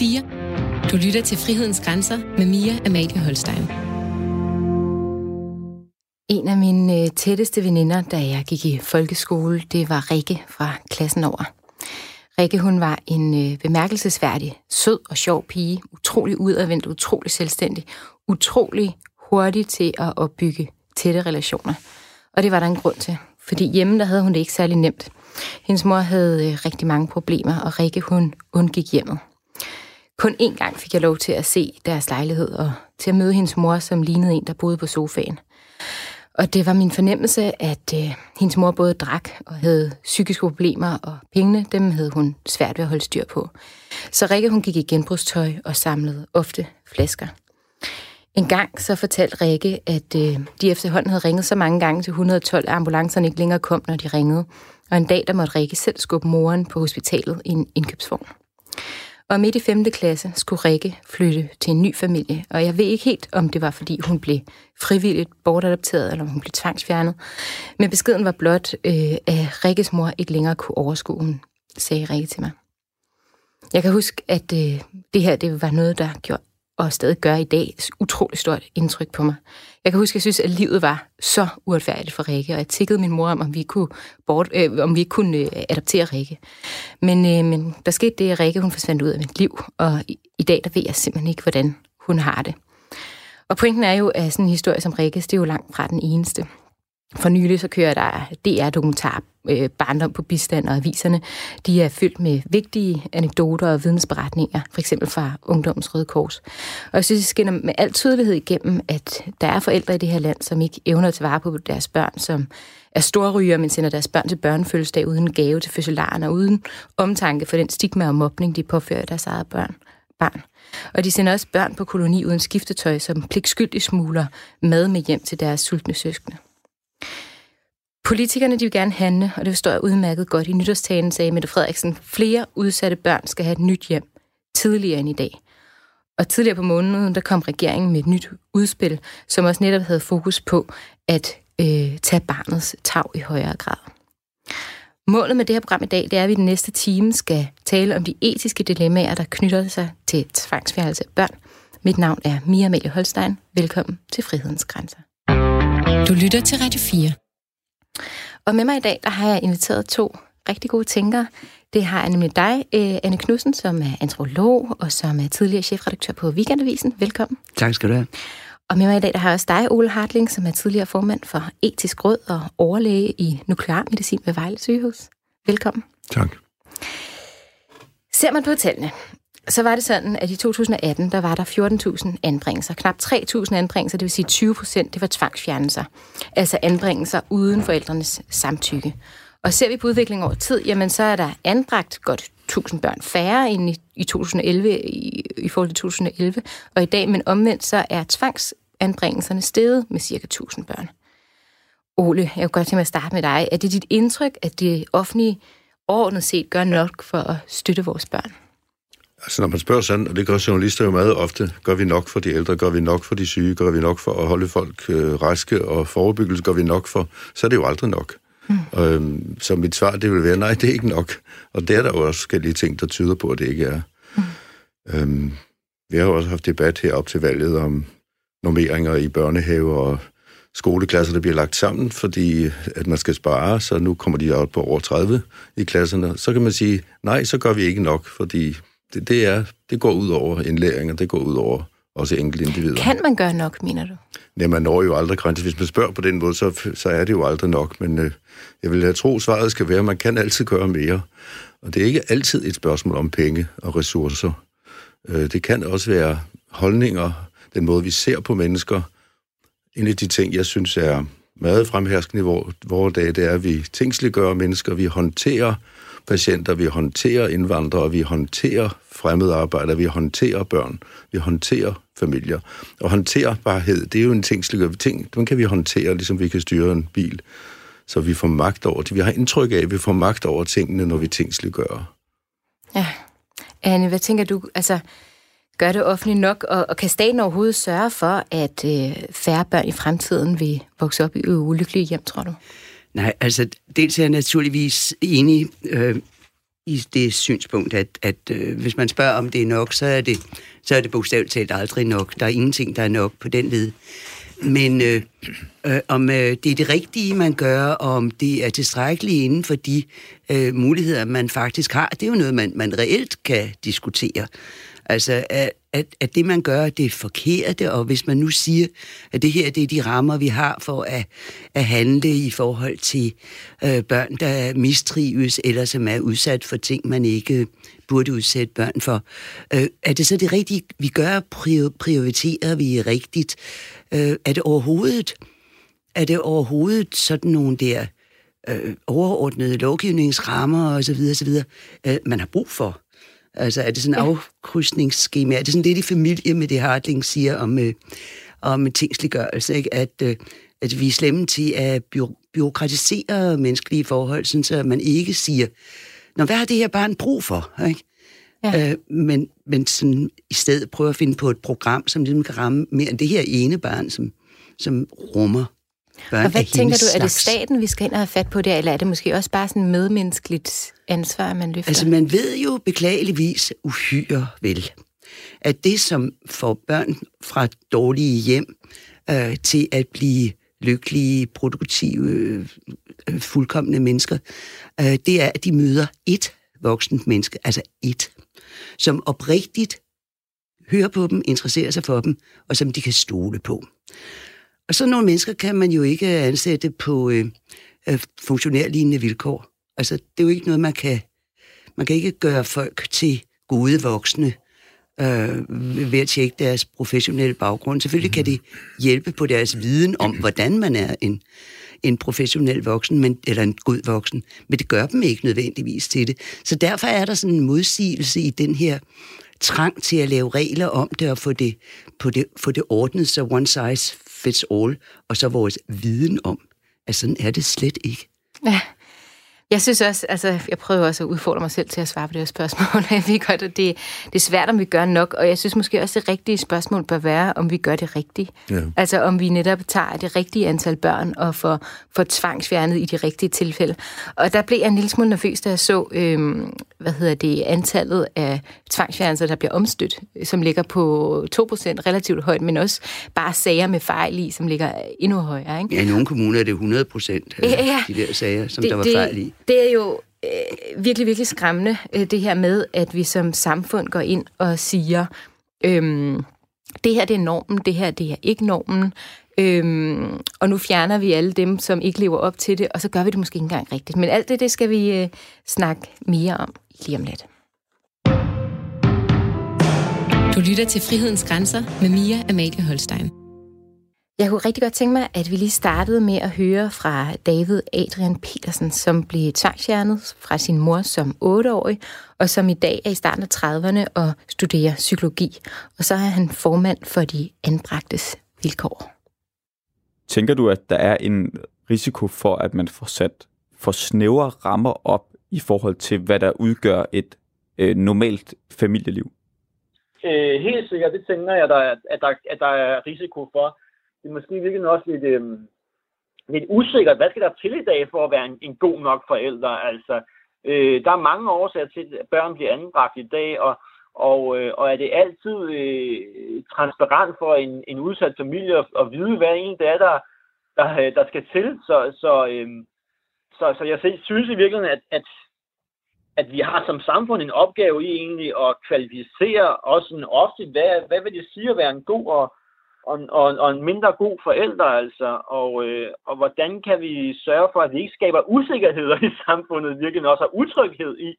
4. Du lytter til Frihedens Grænser med Mia Amalie Holstein. En af mine øh, tætteste veninder, da jeg gik i folkeskole, det var Rikke fra klassen over. Rikke, hun var en øh, bemærkelsesværdig, sød og sjov pige, utrolig udadvendt, utrolig selvstændig, utrolig hurtig til at opbygge tætte relationer. Og det var der en grund til, fordi hjemme der havde hun det ikke særlig nemt. Hendes mor havde øh, rigtig mange problemer, og Rikke hun undgik hjemmet. Kun én gang fik jeg lov til at se deres lejlighed, og til at møde hendes mor, som lignede en, der boede på sofaen. Og det var min fornemmelse, at øh, hendes mor både drak og havde psykiske problemer, og pengene, dem havde hun svært ved at holde styr på. Så Rikke, hun gik i genbrugstøj og samlede ofte flasker. En gang så fortalte Rikke, at øh, de efterhånden havde ringet så mange gange til 112, at ambulancerne ikke længere kom, når de ringede. Og en dag, der måtte Rikke selv skubbe moren på hospitalet i en indkøbsvogn. Og midt i 5. klasse skulle Rikke flytte til en ny familie, og jeg ved ikke helt, om det var, fordi hun blev frivilligt bortadopteret, eller om hun blev tvangsfjernet. Men beskeden var blot, øh, at Rikkes mor ikke længere kunne overskue, hende, sagde Rikke til mig. Jeg kan huske, at øh, det her det var noget, der gjorde og stadig gør i dag, utrolig stort indtryk på mig. Jeg kan huske, at jeg synes, at livet var så uretfærdigt for Rikke, og jeg tikkede min mor om, om vi kunne, bort, øh, om vi kunne øh, adoptere Rikke. Men, øh, men der skete det, at Rikke hun forsvandt ud af mit liv, og i, i dag der ved jeg simpelthen ikke, hvordan hun har det. Og pointen er jo, at sådan en historie som Rikkes, det er jo langt fra den eneste. For nylig så kører der DR-dokumentar øh, Barndom på bistand og aviserne. De er fyldt med vigtige anekdoter og vidensberetninger, for eksempel fra Ungdommens Røde Kors. Og jeg synes, det skinner med al tydelighed igennem, at der er forældre i det her land, som ikke evner at tage vare på deres børn, som er storryger, men sender deres børn til børnefødselsdag uden gave til fødselaren og uden omtanke for den stigma og mobning, de påfører deres eget børn. barn. Og de sender også børn på koloni uden skiftetøj, som pligtskyldigt smuler mad med hjem til deres sultne søskende. Politikerne de vil gerne handle, og det forstår jeg udmærket godt. I nytårstalen sagde Mette Frederiksen, flere udsatte børn skal have et nyt hjem tidligere end i dag. Og tidligere på måneden, der kom regeringen med et nyt udspil, som også netop havde fokus på at øh, tage barnets tag i højere grad. Målet med det her program i dag, det er, at vi den næste time skal tale om de etiske dilemmaer, der knytter sig til tvangsfjernelse af børn. Mit navn er Mia Amelie Holstein. Velkommen til Frihedens Grænser. Du lytter til Radio 4. Og med mig i dag, der har jeg inviteret to rigtig gode tænkere. Det har jeg nemlig dig, øh, Anne Knudsen, som er antropolog og som er tidligere chefredaktør på Weekendavisen. Velkommen. Tak skal du have. Og med mig i dag, der har jeg også dig, Ole Hartling, som er tidligere formand for Etisk Råd og overlæge i nuklearmedicin ved Vejle Sygehus. Velkommen. Tak. Ser man på tallene, så var det sådan, at i 2018, der var der 14.000 anbringelser. Knap 3.000 anbringelser, det vil sige 20 procent, det var tvangsfjernelser. Altså anbringelser uden forældrenes samtykke. Og ser vi på udviklingen over tid, jamen så er der anbragt godt 1000 børn færre end i, i 2011 i, i forhold til 2011. Og i dag, men omvendt, så er tvangsanbringelserne steget med cirka 1000 børn. Ole, jeg kunne godt tænke mig at starte med dig. Er det dit indtryk, at det offentlige overordnet set gør nok for at støtte vores børn? Altså når man spørger sådan, og det gør journalister jo meget ofte, gør vi nok for de ældre, gør vi nok for de syge, gør vi nok for at holde folk øh, raske og forebyggelse, gør vi nok for, så er det jo aldrig nok. Mm. Øhm, så mit svar, det vil være, nej, det er ikke nok. Og det er der jo også forskellige ting, der tyder på, at det ikke er. Mm. Øhm, vi har jo også haft debat her op til valget om normeringer i børnehaver og skoleklasser, der bliver lagt sammen, fordi at man skal spare, så nu kommer de op på over 30 i klasserne. Så kan man sige, nej, så gør vi ikke nok, fordi det, det, er, det går ud over indlæring, og det går ud over også enkelte individer. Kan man gøre nok, mener du? Nej, man når jo aldrig grænser. Hvis man spørger på den måde, så, så er det jo aldrig nok. Men øh, jeg vil have tro, svaret skal være, at man kan altid gøre mere. Og det er ikke altid et spørgsmål om penge og ressourcer. Øh, det kan også være holdninger, den måde, vi ser på mennesker. En af de ting, jeg synes er meget fremherskende i vores dag, det er, at vi tingsliggør mennesker, vi håndterer patienter, vi håndterer indvandrere, vi håndterer fremmede arbejdere, vi håndterer børn, vi håndterer familier. Og håndterbarhed, det er jo en ting, ting, den kan vi håndtere, ligesom vi kan styre en bil. Så vi får magt over det. Vi har indtryk af, at vi får magt over tingene, når vi tingsliggør. Ja. Anne, hvad tænker du? Altså, gør det offentligt nok, og, og kan staten overhovedet sørge for, at øh, færre børn i fremtiden vil vokse op i ulykkelige hjem, tror du? Nej, altså dels er jeg naturligvis enig øh, i det synspunkt, at, at øh, hvis man spørger, om det er nok, så er det, så er det bogstaveligt talt aldrig nok. Der er ingenting, der er nok på den led. Men øh, øh, om øh, det er det rigtige, man gør, og om det er tilstrækkeligt inden for de øh, muligheder, man faktisk har, det er jo noget, man, man reelt kan diskutere. Altså, at, at, at det, man gør, det er forkerte, og hvis man nu siger, at det her det er de rammer, vi har for at, at handle i forhold til øh, børn, der mistrives, eller som er udsat for ting, man ikke burde udsætte børn for, øh, er det så det rigtige, vi gør, prioriterer vi rigtigt? Øh, er det overhovedet, er det overhovedet sådan nogle der øh, overordnede lovgivningsrammer osv., osv., øh, man har brug for? Altså er det sådan en ja. afkrydsningsskema? Er det sådan lidt i familie med det, Hartling siger om, øh, om tingsliggørelse, ikke? At, øh, at vi er slemme til at by- byråkratisere menneskelige forhold, sådan så man ikke siger, Nå, hvad har det her barn brug for? Ikke? Ja. Øh, men, men sådan, i stedet prøve at finde på et program, som ligesom kan ramme mere end det her ene barn, som, som rummer børn Og hvad tænker du, er det staten, vi skal ind og have fat på det, eller er det måske også bare sådan medmenneskeligt ansvar, man løfter? Altså, man ved jo beklageligvis uhyre vel, at det, som får børn fra dårlige hjem øh, til at blive lykkelige, produktive, øh, fuldkommende mennesker, øh, det er, at de møder et voksent menneske, altså et, som oprigtigt hører på dem, interesserer sig for dem, og som de kan stole på. Og så nogle mennesker kan man jo ikke ansætte på øh, øh, funktionærlignende vilkår. Altså, det er jo ikke noget, man kan... Man kan ikke gøre folk til gode voksne øh, ved at tjekke deres professionelle baggrund. Selvfølgelig kan det hjælpe på deres viden om, hvordan man er en, en professionel voksen, men, eller en god voksen, men det gør dem ikke nødvendigvis til det. Så derfor er der sådan en modsigelse i den her trang til at lave regler om det og få det, på det, få det ordnet, så one size fits all, og så vores viden om, at sådan er det slet ikke. Ja. Jeg synes også, altså, jeg prøver også at udfordre mig selv til at svare på det her spørgsmål. Jeg ved godt, at det, det er svært, om vi gør nok, og jeg synes måske også, at det rigtige spørgsmål bør være, om vi gør det rigtigt. Ja. Altså, om vi netop tager det rigtige antal børn og får, får tvangsfjernet i de rigtige tilfælde. Og der blev jeg en lille smule nervøs, da jeg så, øhm, hvad hedder det, antallet af tvangsfjernelser, der bliver omstødt, som ligger på 2% relativt højt, men også bare sager med fejl i, som ligger endnu højere. Ikke? Ja, i nogle kommuner er det 100% ja, ja. de der sager, som det, der var det, fejl i. Det er jo øh, virkelig, virkelig skræmmende, øh, det her med, at vi som samfund går ind og siger, øhm, det her det er normen, det her det er ikke normen, øhm, og nu fjerner vi alle dem, som ikke lever op til det, og så gør vi det måske ikke engang rigtigt. Men alt det, det skal vi øh, snakke mere om lige om lidt. Du lytter til Frihedens Grænser med Mia Amalie Holstein. Jeg kunne rigtig godt tænke mig, at vi lige startede med at høre fra David Adrian Petersen, som blev tvangsfjernet fra sin mor som 8-årig, og som i dag er i starten af 30'erne og studerer psykologi. Og så er han formand for de anbragtes vilkår. Tænker du, at der er en risiko for, at man får sat for snævre rammer op i forhold til, hvad der udgør et øh, normalt familieliv? Øh, helt sikkert, det tænker jeg, at der, at, der, at der er risiko for det er måske virkelig også lidt, øh, lidt usikkert. Hvad skal der til i dag for at være en, en god nok forælder? Altså, øh, der er mange årsager til, at børn bliver anbragt i dag, og, og, øh, og er det altid øh, transparent for en, en udsat familie at, at vide, hvad en det er, der, der, der skal til. Så, så, øh, så, så jeg synes i virkeligheden, at, at, at vi har som samfund en opgave i egentlig at kvalificere os en ofte, hvad, hvad vil det sige at være en god og, og, og, og en mindre god forælder, altså. Og, øh, og hvordan kan vi sørge for, at vi ikke skaber usikkerheder i samfundet, virkelig også har utryghed i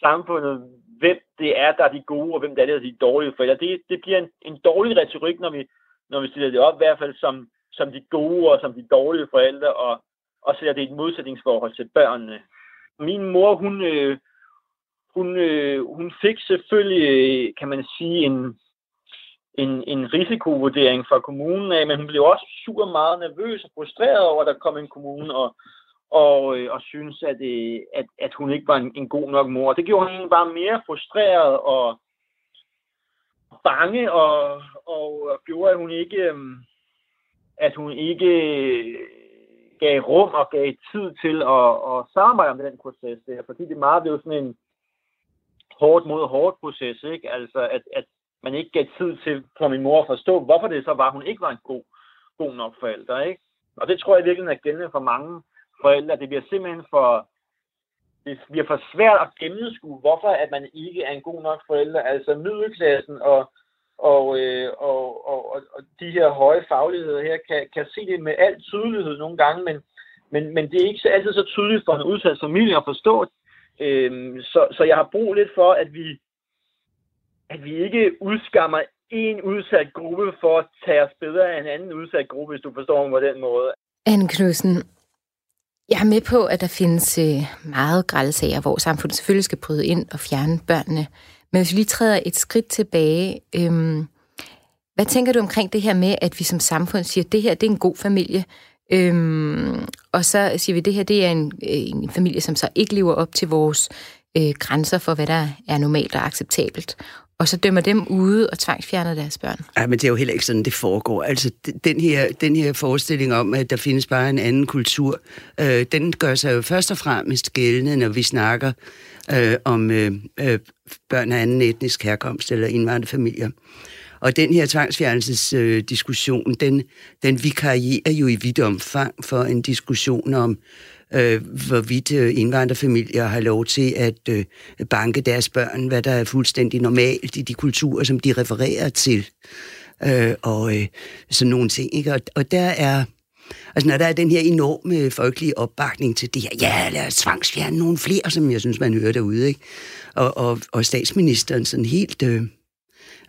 samfundet, hvem det er, der er de gode, og hvem det er, der er de dårlige forældre. Det, det bliver en, en dårlig retorik, når vi, når vi stiller det op, i hvert fald som, som de gode og som de dårlige forældre, og, og sætter det i et modsætningsforhold til børnene. Min mor, hun, øh, hun, øh, hun fik selvfølgelig, kan man sige, en, en, en risikovurdering fra kommunen af, men hun blev også super meget nervøs og frustreret over, at der kom en kommune og, og, øh, og synes, at, øh, at, at hun ikke var en, en god nok mor. Det gjorde hende bare mere frustreret og bange, og, og gjorde, at hun ikke, øh, at hun ikke gav rum og gav tid til at, at samarbejde om den proces der, fordi det meget blev sådan en, hårdt mod hårdt proces, ikke? Altså, at, at man ikke gav tid til for min mor at forstå, hvorfor det så var, at hun ikke var en god, god nok forælder, ikke? Og det tror jeg virkelig er gældende for mange forældre. Det bliver simpelthen for, det bliver for svært at gennemskue, hvorfor at man ikke er en god nok forælder. Altså middelklassen og, og, øh, og, og, og, og de her høje fagligheder her kan, kan se det med al tydelighed nogle gange, men, men, men det er ikke så, altid så tydeligt for en udsat familie at forstå. Øh, så, så jeg har brug lidt for, at vi, at vi ikke udskammer en udsat gruppe for at tage os bedre af en anden udsat gruppe, hvis du forstår mig på den måde. Anne Knudsen, jeg er med på, at der findes øh, meget grælsager, hvor samfundet selvfølgelig skal bryde ind og fjerne børnene. Men hvis vi lige træder et skridt tilbage, øhm, hvad tænker du omkring det her med, at vi som samfund siger, at det her det er en god familie, øhm, og så siger vi, at det her det er en, øh, en familie, som så ikke lever op til vores øh, grænser for, hvad der er normalt og acceptabelt og så dømmer dem ude og tvangsfjerner deres børn. Ja, men det er jo heller ikke sådan, det foregår. Altså, den her, den her forestilling om, at der findes bare en anden kultur, øh, den gør sig jo først og fremmest gældende, når vi snakker øh, om øh, øh, børn af anden etnisk herkomst eller indvandrerfamilier. Og den her tvangsfjernelsesdiskussion, øh, den, den vikarierer jo i vidt omfang for en diskussion om øh, hvorvidt øh, indvandrerfamilier har lov til at øh, banke deres børn, hvad der er fuldstændig normalt i de kulturer, som de refererer til. Øh, og øh, sådan nogle ting. Ikke? Og, og der er... Altså, når der er den her enorme folkelige opbakning til det her, ja, lad os tvangsfjerne nogle flere, som jeg synes, man hører derude, ikke? Og, og, og statsministeren sådan helt... Øh,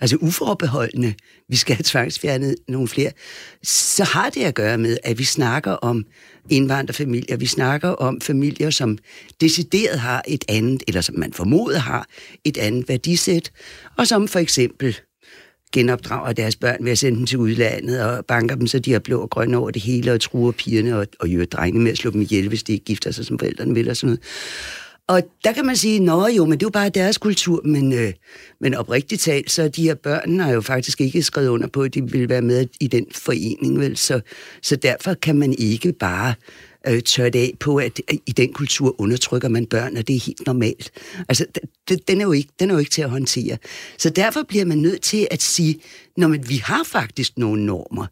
altså uforbeholdende, vi skal have tvangsfjernet nogle flere, så har det at gøre med, at vi snakker om indvandrerfamilier. Vi snakker om familier, som decideret har et andet, eller som man formoder har et andet værdisæt, og som for eksempel genopdrager deres børn ved at sende dem til udlandet og banker dem, så de har blå og grønne over det hele, og truer pigerne og, og gjør drengene med at slå dem ihjel, hvis de ikke gifter sig, som forældrene vil, og sådan noget. Og der kan man sige, nå jo, men det er jo bare deres kultur, men, øh, men oprigtigt talt, så de her børn har jo faktisk ikke skrevet under på, at de vil være med i den forening, vel? Så, så derfor kan man ikke bare øh, tørre det af på, at øh, i den kultur undertrykker man børn, og det er helt normalt. Altså, det, den, er jo ikke, den er jo ikke til at håndtere. Så derfor bliver man nødt til at sige, når men vi har faktisk nogle normer.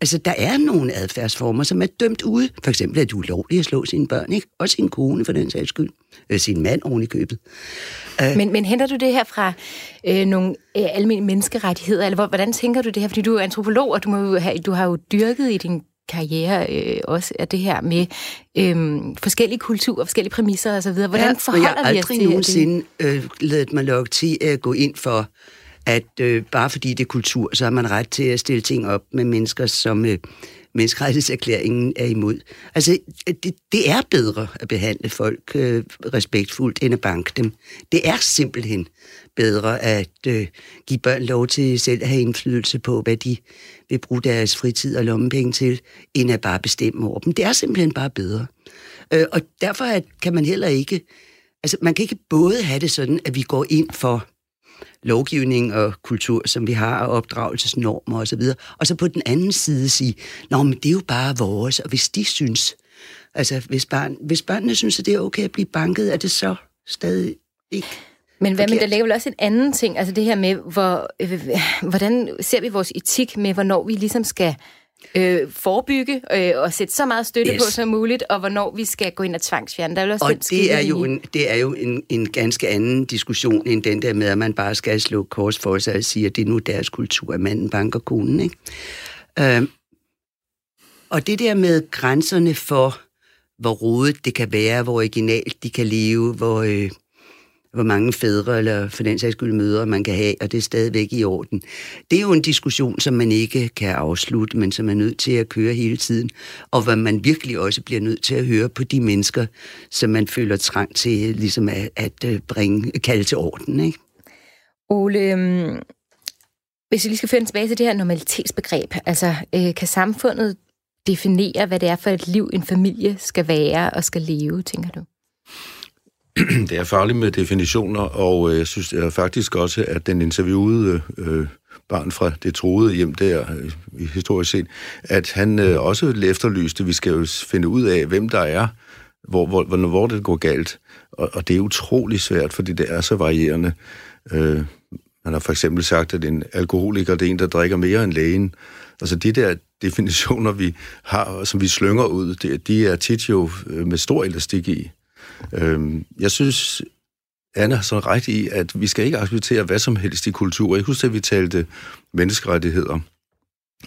Altså, der er nogle adfærdsformer, som er dømt ude. For eksempel er det ulovligt at slå sine børn, ikke? Og sin kone, for den sags skyld. Øh, sin mand oven i købet. Uh, men, men henter du det her fra øh, nogle øh, almindelige menneskerettigheder, eller hvordan tænker du det her? Fordi du er antropolog, og du, må have, du har jo dyrket i din karriere øh, også af det her med øh, forskellige kulturer, forskellige præmisser osv. Hvordan ja, forholder vi os til det? Jeg har aldrig nogensinde øh, ladet mig lukke til at gå ind for at øh, bare fordi det er kultur, så har man ret til at stille ting op med mennesker, som øh, menneskerettighedserklæringen er imod. Altså, det, det er bedre at behandle folk øh, respektfuldt, end at banke dem. Det er simpelthen bedre at øh, give børn lov til selv at have indflydelse på, hvad de vil bruge deres fritid og lommepenge til, end at bare bestemme over dem. Det er simpelthen bare bedre. Øh, og derfor at, kan man heller ikke... Altså, man kan ikke både have det sådan, at vi går ind for lovgivning og kultur, som vi har, og opdragelsesnormer osv., og, så på den anden side sige, nå, men det er jo bare vores, og hvis de synes, altså hvis, barn, hvis børnene synes, at det er okay at blive banket, er det så stadig ikke men hvad, men der ligger vel også en anden ting, altså det her med, hvor, øh, hvordan ser vi vores etik med, hvornår vi ligesom skal øh, forebygge øh, og sætte så meget støtte yes. på som muligt, og hvornår vi skal gå ind og tvangsfjerne. Der er også og det er, jo en, det er jo en, en ganske anden diskussion end den der med, at man bare skal slå kors for sig og sige, at det er nu deres kultur, at manden banker konen. Ikke? Øh, og det der med grænserne for, hvor rodet det kan være, hvor originalt de kan leve, hvor... Øh, hvor mange fædre eller for den sags skyld mødre man kan have, og det er stadigvæk i orden. Det er jo en diskussion, som man ikke kan afslutte, men som er nødt til at køre hele tiden, og hvor man virkelig også bliver nødt til at høre på de mennesker, som man føler trang til ligesom at, at øh, bringe, kalde til orden. Ikke? Ole, øhm, hvis vi lige skal føre tilbage til det her normalitetsbegreb, altså øh, kan samfundet definere, hvad det er for et liv, en familie skal være og skal leve, tænker du? det er farligt med definitioner, og øh, jeg synes jeg faktisk også, at den interviewede øh, barn fra det troede hjem der, øh, historisk set, at han øh, også efterlyste, vi skal jo finde ud af, hvem der er hvor, hvor, hvor, hvor det går galt. Og, og det er utrolig svært, fordi det er så varierende. Øh, man har for eksempel sagt, at en alkoholiker det er en, der drikker mere end lægen. Altså de der definitioner, vi har, som vi slynger ud, det, de er tit jo øh, med stor elastik i. Øh, jeg synes, Anna har så ret i, at vi skal ikke acceptere hvad som helst i kultur. Jeg husker, at vi talte menneskerettigheder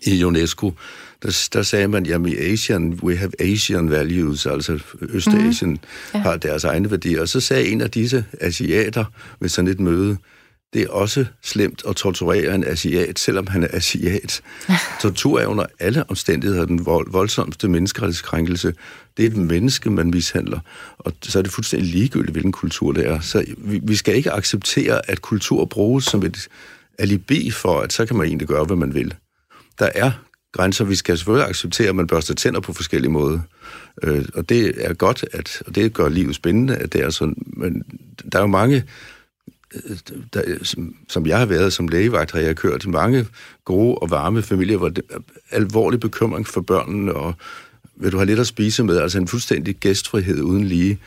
i UNESCO, der, der sagde man, jamen i Asian, we have Asian values, altså Østasien mm. ja. har deres egne værdier. Og så sagde en af disse asiater ved sådan et møde, det er også slemt at torturere en asiat, selvom han er asiat. Tortur er under alle omstændigheder den vold, voldsomste menneskerettighedskrænkelse. Det er et menneske, man mishandler, og så er det fuldstændig ligegyldigt, hvilken kultur det er. Så vi, vi skal ikke acceptere, at kultur bruges som et alibi for, at så kan man egentlig gøre, hvad man vil. Der er grænser. Vi skal selvfølgelig acceptere, at man børster tænder på forskellige måder. Øh, og det er godt, at, og det gør livet spændende, at det er sådan. Men der er jo mange, der, som, som jeg har været som lægevagt, har jeg kørt mange gode og varme familier, hvor det er alvorlig bekymring for børnene, og vil du have lidt at spise med, altså en fuldstændig gæstfrihed uden lige.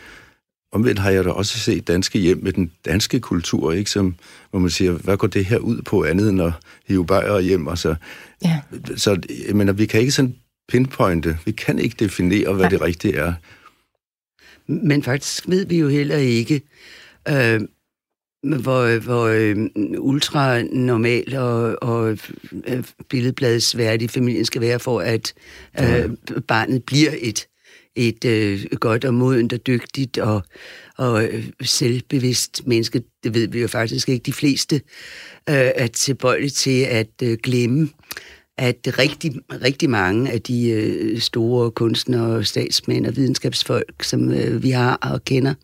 Omvendt har jeg da også set danske hjem med den danske kultur, ikke? Som, hvor man siger, hvad går det her ud på andet end at hive bajer hjem? Altså, ja. Så jeg mener, vi kan ikke sådan pinpointe, vi kan ikke definere, hvad ja. det rigtige er. Men faktisk ved vi jo heller ikke, øh, hvor, hvor øh, ultra normal og, og øh, billedbladsværdig familien skal være for, at øh, barnet bliver et et øh, godt og modent og dygtigt og, og øh, selvbevidst menneske. Det ved vi jo faktisk ikke. De fleste øh, er tilbøjelige til at øh, glemme, at rigtig, rigtig mange af de øh, store kunstnere, statsmænd og videnskabsfolk, som øh, vi har og kender,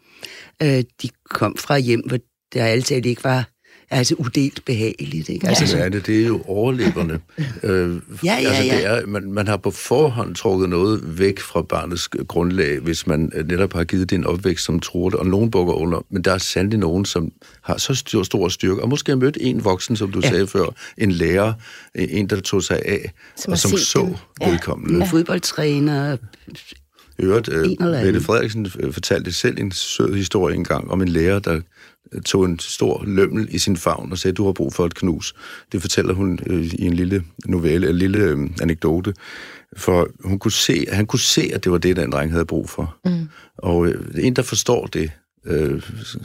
øh, de kom fra hjem, hvor der altid ikke var altså udelt behageligt. Ikke? Altså, ja, det, det er jo overleverne. øh, ja, ja, altså, det er, man, man har på forhånd trukket noget væk fra barnets grundlag, hvis man øh, netop har givet det en opvækst, som tror det, og nogen bukker under. Men der er sandelig nogen, som har så stor, stor styrke, og måske har mødt en voksen, som du ja. sagde før, en lærer, en, der tog sig af, som og som så vedkommende. Ja. Fodboldtræner, Øvrigt, øh, Mette Frederiksen øh, fortalte selv en sød historie engang om en lærer, der tog en stor lømmel i sin favn og sagde, du har brug for et knus. Det fortæller hun øh, i en lille novelle, en lille øh, anekdote. For hun kunne se, han kunne se, at det var det, den dreng havde brug for. Mm. Og øh, en, der forstår det, øh,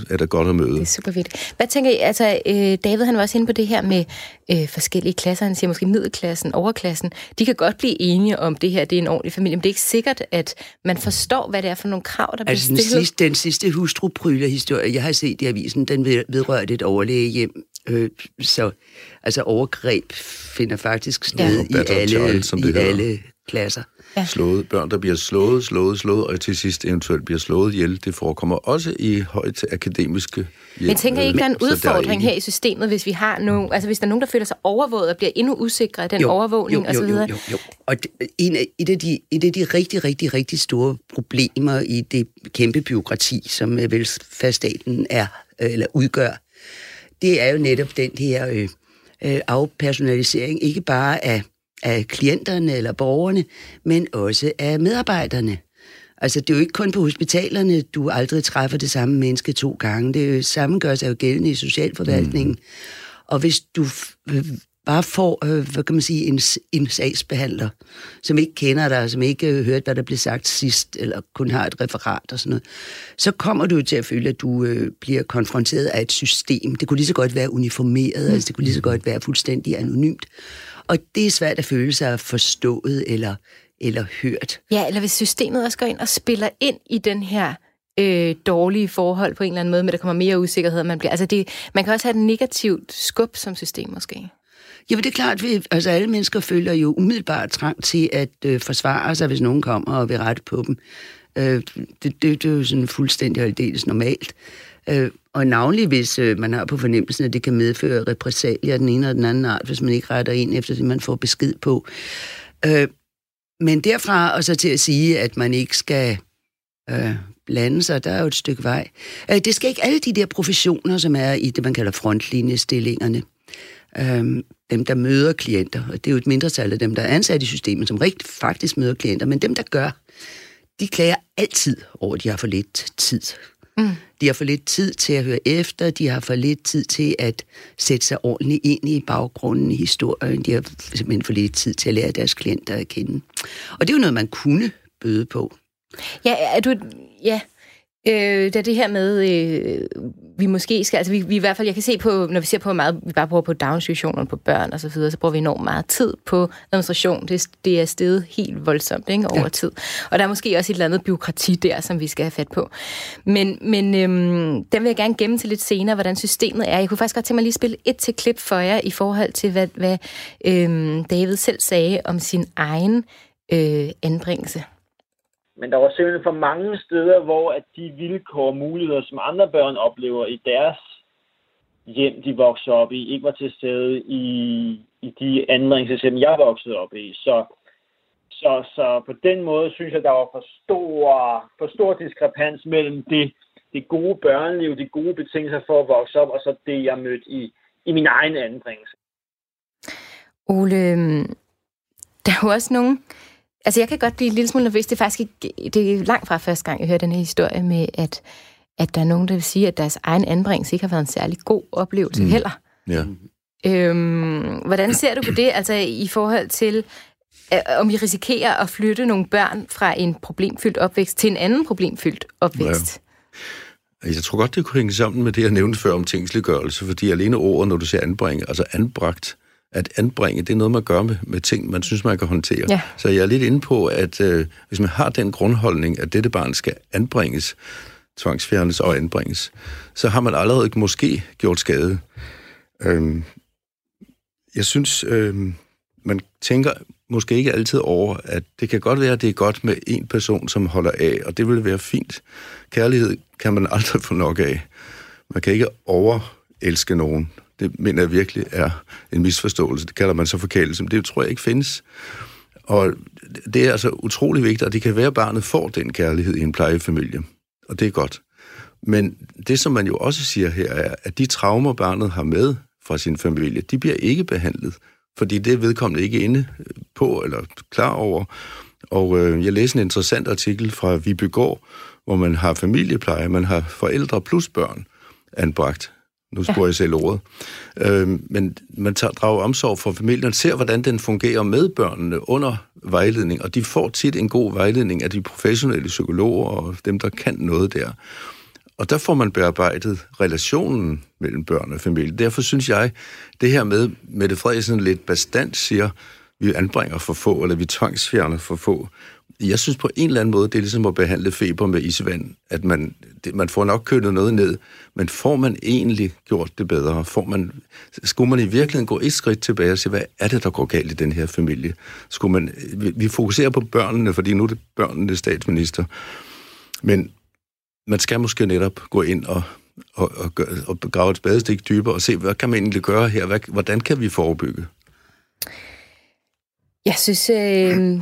er der godt at møde. Det er super vigtigt. Hvad tænker I, altså øh, David han var også inde på det her med øh, forskellige klasser, han siger måske middelklassen, overklassen, de kan godt blive enige om det her, det er en ordentlig familie, men det er ikke sikkert, at man forstår, hvad det er for nogle krav, der altså, bliver stillet. Den sidste, den sidste hustrupryler-historie, jeg har set i avisen, den vedrørte et overlæge hjem, øh, så altså overgreb finder faktisk sted ja. i, alle, child, som i alle klasser. Ja. Slået, børn, der bliver slået, slået, slået, og til sidst eventuelt bliver slået ihjel. Det forekommer også i højt akademiske hjem. Men tænker I ikke, der er en udfordring er ikke... her i systemet, hvis vi har nogen, altså hvis der er nogen, der føler sig overvåget og bliver endnu usikre af den jo, overvågning jo, jo, videre? Jo, jo, jo. Og en af, et, af de, et af de rigtig, rigtig, rigtig store problemer i det kæmpe byråkrati, som øh, velfærdsstaten er, eller udgør, det er jo netop den her øh, øh, afpersonalisering, ikke bare af af klienterne eller borgerne, men også af medarbejderne. Altså, det er jo ikke kun på hospitalerne, du aldrig træffer det samme menneske to gange. Det samme gør sig jo gældende i socialforvaltningen. Mm. Og hvis du bare får, øh, hvad kan man sige, en, en sagsbehandler, som ikke kender dig, som ikke øh, hørt, hvad der blev sagt sidst, eller kun har et referat og sådan noget, så kommer du til at føle, at du øh, bliver konfronteret af et system. Det kunne lige så godt være uniformeret, mm. altså det kunne lige så godt være fuldstændig anonymt. Og det er svært at føle sig forstået eller, eller hørt. Ja, eller hvis systemet også går ind og spiller ind i den her øh, dårlige forhold på en eller anden måde, men der kommer mere usikkerhed, og man bliver... Altså det, man kan også have et negativt skub som system måske. Ja, det er klart, at altså alle mennesker føler jo umiddelbart trang til at øh, forsvare sig, hvis nogen kommer og vil rette på dem. Øh, det, det, det er jo sådan fuldstændig aldeles normalt. Øh, og navnlig hvis øh, man har på fornemmelsen, at det kan medføre repressalier den ene og den anden art, hvis man ikke retter ind efter det, man får besked på. Øh, men derfra og så til at sige, at man ikke skal øh, blande sig, der er jo et stykke vej. Øh, det skal ikke alle de der professioner, som er i det, man kalder frontlinjestillingerne. Øh, dem, der møder klienter, og det er jo et mindretal af dem, der er ansat i systemet, som rigtig faktisk møder klienter, men dem, der gør, de klager altid over, at de har for lidt tid. Mm. De har for lidt tid til at høre efter, de har for lidt tid til at sætte sig ordentligt ind i baggrunden i historien, de har simpelthen for lidt tid til at lære deres klienter at kende. Og det er jo noget, man kunne bøde på. Ja, er du, ja, Øh, da det her med, øh, vi måske skal, altså vi, vi i hvert fald, jeg kan se på, når vi ser på meget, vi bare bruger på daginstitutioner, på børn og så videre, så bruger vi enormt meget tid på administration. Det, det er steget helt voldsomt ikke, over ja. tid. Og der er måske også et eller andet byråkrati der, som vi skal have fat på. Men, men øhm, den vil jeg gerne gemme til lidt senere, hvordan systemet er. Jeg kunne faktisk godt tænke mig lige at spille et til klip for jer i forhold til, hvad, hvad øhm, David selv sagde om sin egen øh, anbringelse. Men der var simpelthen for mange steder, hvor at de vilkår og muligheder, som andre børn oplever i deres hjem, de vokser op i, ikke var til stede i, i de anbringelseshjem, jeg voksede op i. Så, så, så på den måde synes jeg, der var for stor, for stor diskrepans mellem det, det gode børneliv, de gode betingelser for at vokse op, og så det, jeg mødte i, i min egen anbringelse. Ole, øhm, der er jo også nogle Altså, jeg kan godt blive en lille smule nervøs. Det er faktisk ikke, det er langt fra første gang, jeg hører den her historie med, at, at der er nogen, der vil sige, at deres egen anbringelse ikke har været en særlig god oplevelse mm. heller. Ja. Øhm, hvordan ser du på det, altså i forhold til, øh, om vi risikerer at flytte nogle børn fra en problemfyldt opvækst til en anden problemfyldt opvækst? Ja. Jeg tror godt, det kunne hænge sammen med det, jeg nævnte før om tingsliggørelse, fordi alene ordet, når du ser anbringe, altså anbragt, at anbringe, det er noget, man gør med, med ting, man synes, man kan håndtere. Ja. Så jeg er lidt inde på, at øh, hvis man har den grundholdning, at dette barn skal anbringes, tvangsfjernes og anbringes, så har man allerede måske gjort skade. Øhm, jeg synes, øhm, man tænker måske ikke altid over, at det kan godt være, at det er godt med en person, som holder af, og det vil være fint. Kærlighed kan man aldrig få nok af. Man kan ikke overelske nogen. Det mener jeg virkelig er en misforståelse. Det kalder man så forkælelse, men det tror jeg ikke findes. Og det er altså utrolig vigtigt, at det kan være, at barnet får den kærlighed i en plejefamilie. Og det er godt. Men det, som man jo også siger her, er, at de traumer, barnet har med fra sin familie, de bliver ikke behandlet, fordi det er vedkommende ikke inde på eller klar over. Og øh, jeg læste en interessant artikel fra Vibygård, hvor man har familiepleje, man har forældre plus børn anbragt nu spørger ja. jeg selv ordet. Øh, men man tager, drager omsorg for familien, ser, hvordan den fungerer med børnene under vejledning, og de får tit en god vejledning af de professionelle psykologer og dem, der kan noget der. Og der får man bearbejdet relationen mellem børn og familie. Derfor synes jeg, det her med, Mette Frederiksen lidt bestandt siger, vi anbringer for få, eller vi tvangsfjerner for få, jeg synes på en eller anden måde, det er ligesom at behandle feber med isvand, at man, det, man får nok kølet noget ned, men får man egentlig gjort det bedre? Får man, skulle man i virkeligheden gå et skridt tilbage og sige, hvad er det, der går galt i den her familie? Skulle man, vi, vi fokuserer på børnene, fordi nu er det børnene statsminister, men man skal måske netop gå ind og, og, og, og grave et spadestik dybere og se, hvad kan man egentlig gøre her? Hvad, hvordan kan vi forebygge? Jeg synes, øh,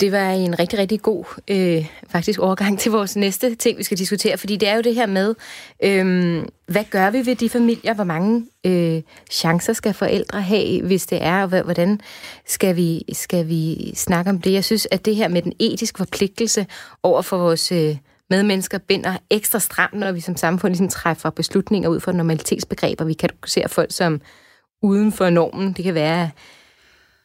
det var en rigtig, rigtig god øh, faktisk overgang til vores næste ting, vi skal diskutere, fordi det er jo det her med, øh, hvad gør vi ved de familier? Hvor mange øh, chancer skal forældre have, hvis det er, og hvordan skal vi, skal vi snakke om det? Jeg synes, at det her med den etiske forpligtelse over for vores øh, medmennesker binder ekstra stramt, når vi som samfund ligesom træffer beslutninger ud fra normalitetsbegreber. Vi kategoriserer folk som uden for normen. Det kan være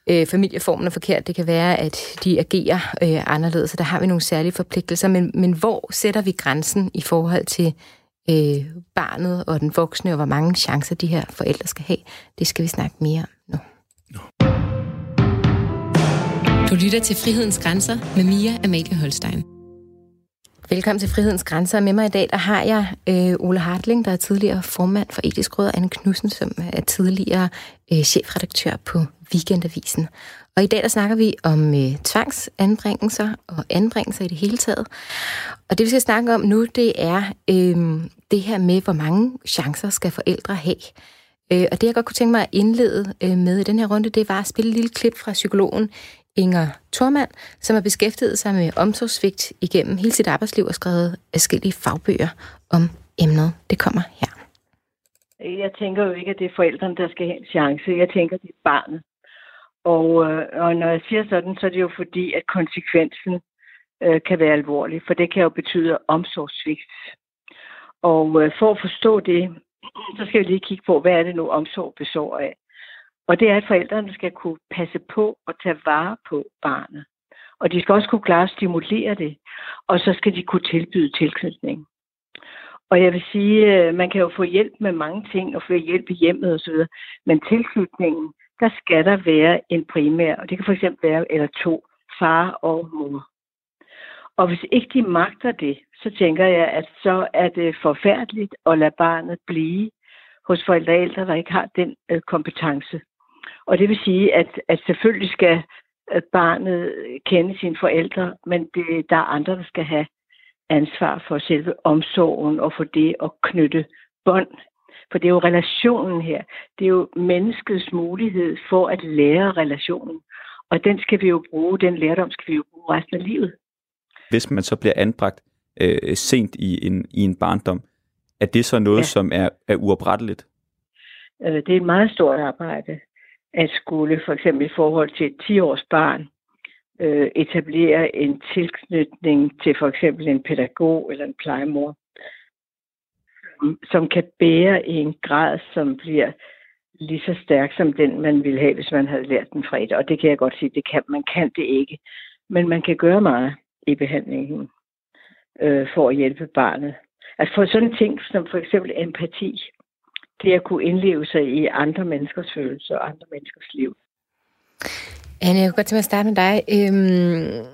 øh, familieformen er forkert. Det kan være, at de agerer øh, anderledes, så der har vi nogle særlige forpligtelser. Men, men hvor sætter vi grænsen i forhold til øh, barnet og den voksne, og hvor mange chancer de her forældre skal have? Det skal vi snakke mere om nu. Du lytter til Frihedens Grænser med Mia Amalie Holstein. Velkommen til Frihedens Grænser. Med mig i dag der har jeg øh, Ole Hartling, der er tidligere formand for Etisk Råd, og Anne Knudsen, som er tidligere øh, chefredaktør på Weekendavisen. Og i dag der snakker vi om øh, tvangsanbringelser og anbringelser i det hele taget. Og det vi skal snakke om nu, det er øh, det her med, hvor mange chancer skal forældre have. Øh, og det jeg godt kunne tænke mig at indlede øh, med i den her runde, det var at spille et lille klip fra psykologen Inger Thormand, som har beskæftiget sig med omsorgsvigt igennem hele sit arbejdsliv og skrevet forskellige fagbøger om emnet. Det kommer her. Jeg tænker jo ikke, at det er forældrene, der skal have en chance. Jeg tænker, at det er barnet. Og, øh, og når jeg siger sådan, så er det jo fordi, at konsekvensen øh, kan være alvorlig, for det kan jo betyde omsorgssvigt. Og øh, for at forstå det, så skal vi lige kigge på, hvad er det nu omsorg består af. Og det er, at forældrene skal kunne passe på og tage vare på barnet. Og de skal også kunne klare at stimulere det. Og så skal de kunne tilbyde tilknytning. Og jeg vil sige, øh, man kan jo få hjælp med mange ting, og få hjælp i hjemmet osv. Men tilknytningen, der skal der være en primær, og det kan for eksempel være eller to, far og mor. Og hvis ikke de magter det, så tænker jeg, at så er det forfærdeligt at lade barnet blive hos forældre, der ikke har den øh, kompetence. Og det vil sige, at, at selvfølgelig skal barnet kende sine forældre, men det, der er andre, der skal have ansvar for selve omsorgen og for det at knytte bånd. For det er jo relationen her. Det er jo menneskets mulighed for at lære relationen. Og den skal vi jo bruge, den lærdom skal vi jo bruge resten af livet. Hvis man så bliver anbragt øh, sent i en, i en barndom, er det så noget, ja. som er, er uopretteligt? Øh, det er et meget stort arbejde at skulle for eksempel i forhold til et 10-års barn øh, etablere en tilknytning til for eksempel en pædagog eller en plejemor, som kan bære i en grad, som bliver lige så stærk som den, man ville have, hvis man havde lært den fredag. Og det kan jeg godt sige, det kan, man kan det ikke. Men man kan gøre meget i behandlingen øh, for at hjælpe barnet. Altså for sådan ting som for eksempel empati, det at kunne indleve sig i andre menneskers følelser og andre menneskers liv. Anne, jeg kunne godt tænke mig at starte med dig. Øhm,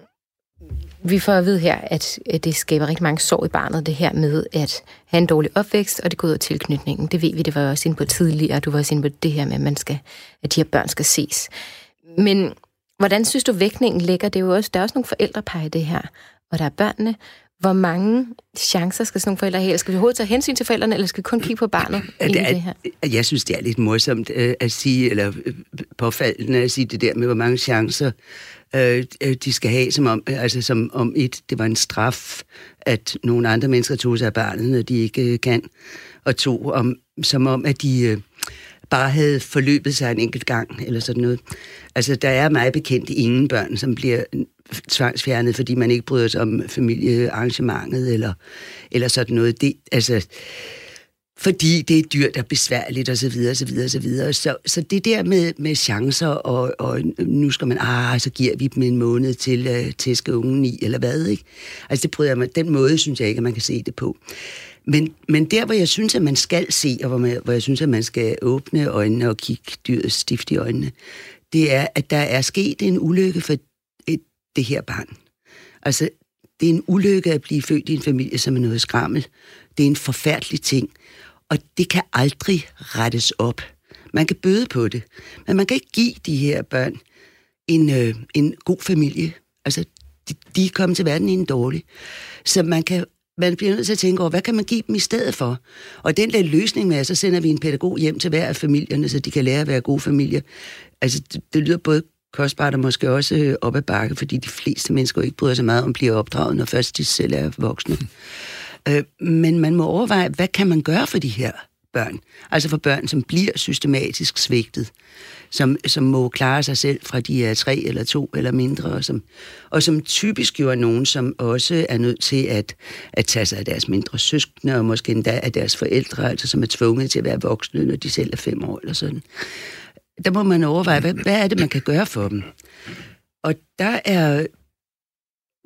vi får at vide her, at det skaber rigtig mange sorg i barnet, det her med at have en dårlig opvækst, og det går ud af tilknytningen. Det ved vi, det var også inde på tidligere, du var også inde på det her med, at, man skal, at de her børn skal ses. Men hvordan synes du, vækningen ligger? Det er jo også, der er også nogle forældrepar i det her, og der er børnene, hvor mange chancer skal sådan nogle forældre have? Skal vi overhovedet tage hensyn til forældrene, eller skal vi kun kigge på barnet ja, det, er, det her? Jeg synes, det er lidt morsomt øh, at sige, eller øh, påfaldende at sige det der med, hvor mange chancer øh, de skal have, som om, altså som om et, det var en straf, at nogle andre mennesker tog sig af barnet, når de ikke øh, kan, og to, om, som om, at de... Øh, bare havde forløbet sig en enkelt gang, eller sådan noget. Altså, der er meget bekendt ingen børn, som bliver tvangsfjernet, fordi man ikke bryder sig om familiearrangementet, eller, eller sådan noget. Det, altså, fordi det er dyrt og besværligt og så videre, og så videre, og så videre. Så, så det der med, med chancer, og, og nu skal man, ah, så giver vi dem en måned til at uh, tæske ungen i, eller hvad, ikke? Altså det bryder mig, den måde synes jeg ikke, at man kan se det på. Men, men der, hvor jeg synes, at man skal se, og hvor, man, hvor jeg synes, at man skal åbne øjnene og kigge dyret stift i øjnene, det er, at der er sket en ulykke for et, det her barn. Altså, det er en ulykke at blive født i en familie, som er noget skrammel. Det er en forfærdelig ting, og det kan aldrig rettes op. Man kan bøde på det, men man kan ikke give de her børn en, øh, en god familie. Altså, de, de er kommet til verden i en dårlig. Så man kan man bliver nødt til at tænke over, hvad kan man give dem i stedet for? Og den der løsning med, at så sender vi en pædagog hjem til hver af familierne, så de kan lære at være gode familier. Altså, det, det lyder både kostbart og måske også øh, op ad bakke, fordi de fleste mennesker ikke bryder sig meget om at blive opdraget, når først de selv er voksne. Øh, men man må overveje, hvad kan man gøre for de her børn? Altså for børn, som bliver systematisk svigtet som, som må klare sig selv fra de er tre eller to eller mindre, og som, og som typisk jo er nogen, som også er nødt til at, at tage sig af deres mindre søskende, og måske endda af deres forældre, altså som er tvunget til at være voksne, når de selv er fem år eller sådan. Der må man overveje, hvad, hvad er det, man kan gøre for dem? Og der er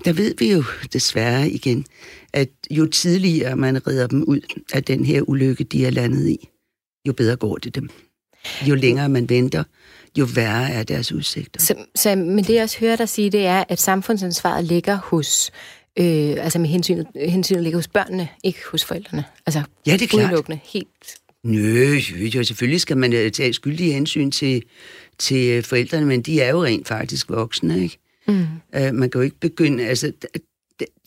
der ved vi jo desværre igen, at jo tidligere man redder dem ud af den her ulykke, de er landet i, jo bedre går det dem. Jo længere man venter, jo værre er deres udsigter. Så, så, men det jeg også hører dig sige, det er, at samfundsansvaret ligger hos, øh, altså med hensyn, hensynet ligger hos børnene, ikke hos forældrene. Altså ja, det er klart. helt. Nø, jo, selvfølgelig skal man øh, tage skyldige hensyn til, til øh, forældrene, men de er jo rent faktisk voksne, ikke? Mm. Uh, man kan jo ikke begynde, altså,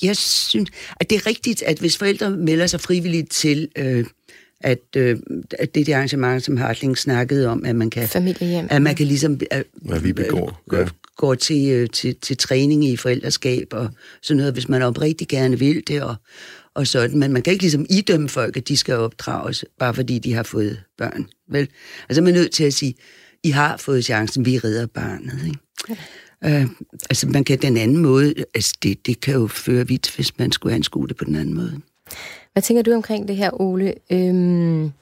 jeg synes, at det er rigtigt, at hvis forældre melder sig frivilligt til øh, at, øh, at det er det arrangement, som Hartling snakkede om, at man kan, Familiehjem. at man kan ligesom øh, Hvad vi begår. Øh, gå til, øh, til, til træning i forældreskab og sådan noget, hvis man oprigtigt gerne vil det, og, og sådan. Men man kan ikke ligesom idømme folk, at de skal opdrages, bare fordi de har fået børn. Vel? Altså man er nødt til at sige, I har fået chancen, vi redder barnet. Ikke? Øh, altså man kan den anden måde, altså det, det kan jo føre vidt, hvis man skulle anskue det på den anden måde. Hvad tænker du omkring det her, Ole? Øhm,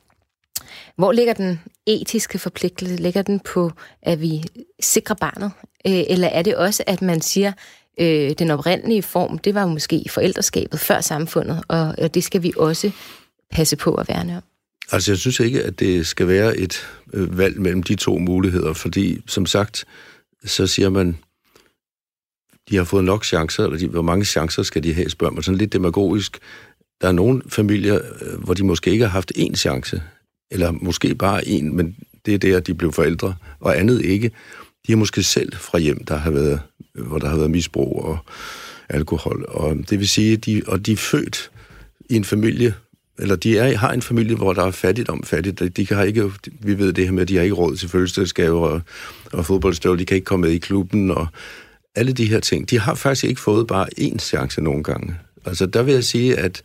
hvor ligger den etiske forpligtelse? Ligger den på, at vi sikrer barnet? Øh, eller er det også, at man siger, øh, den oprindelige form, det var måske forældreskabet før samfundet, og, og det skal vi også passe på at værne om? Altså, jeg synes ikke, at det skal være et øh, valg mellem de to muligheder, fordi, som sagt, så siger man, de har fået nok chancer, eller de, hvor mange chancer skal de have, spørger man sådan lidt demagogisk. Der er nogle familier, øh, hvor de måske ikke har haft én chance, eller måske bare én, men det er der, at de blev forældre, og andet ikke. De er måske selv fra hjem, der har været, hvor der har været misbrug og alkohol. Og det vil sige, de, og de er født i en familie, eller de er, har en familie, hvor der er fattigdom fattigt. De kan ikke, vi ved det her med, at de har ikke råd til fødselsdagsgaver og, og fodboldstøvler, de kan ikke komme med i klubben, og alle de her ting. De har faktisk ikke fået bare én chance nogle gange. Altså der vil jeg sige, at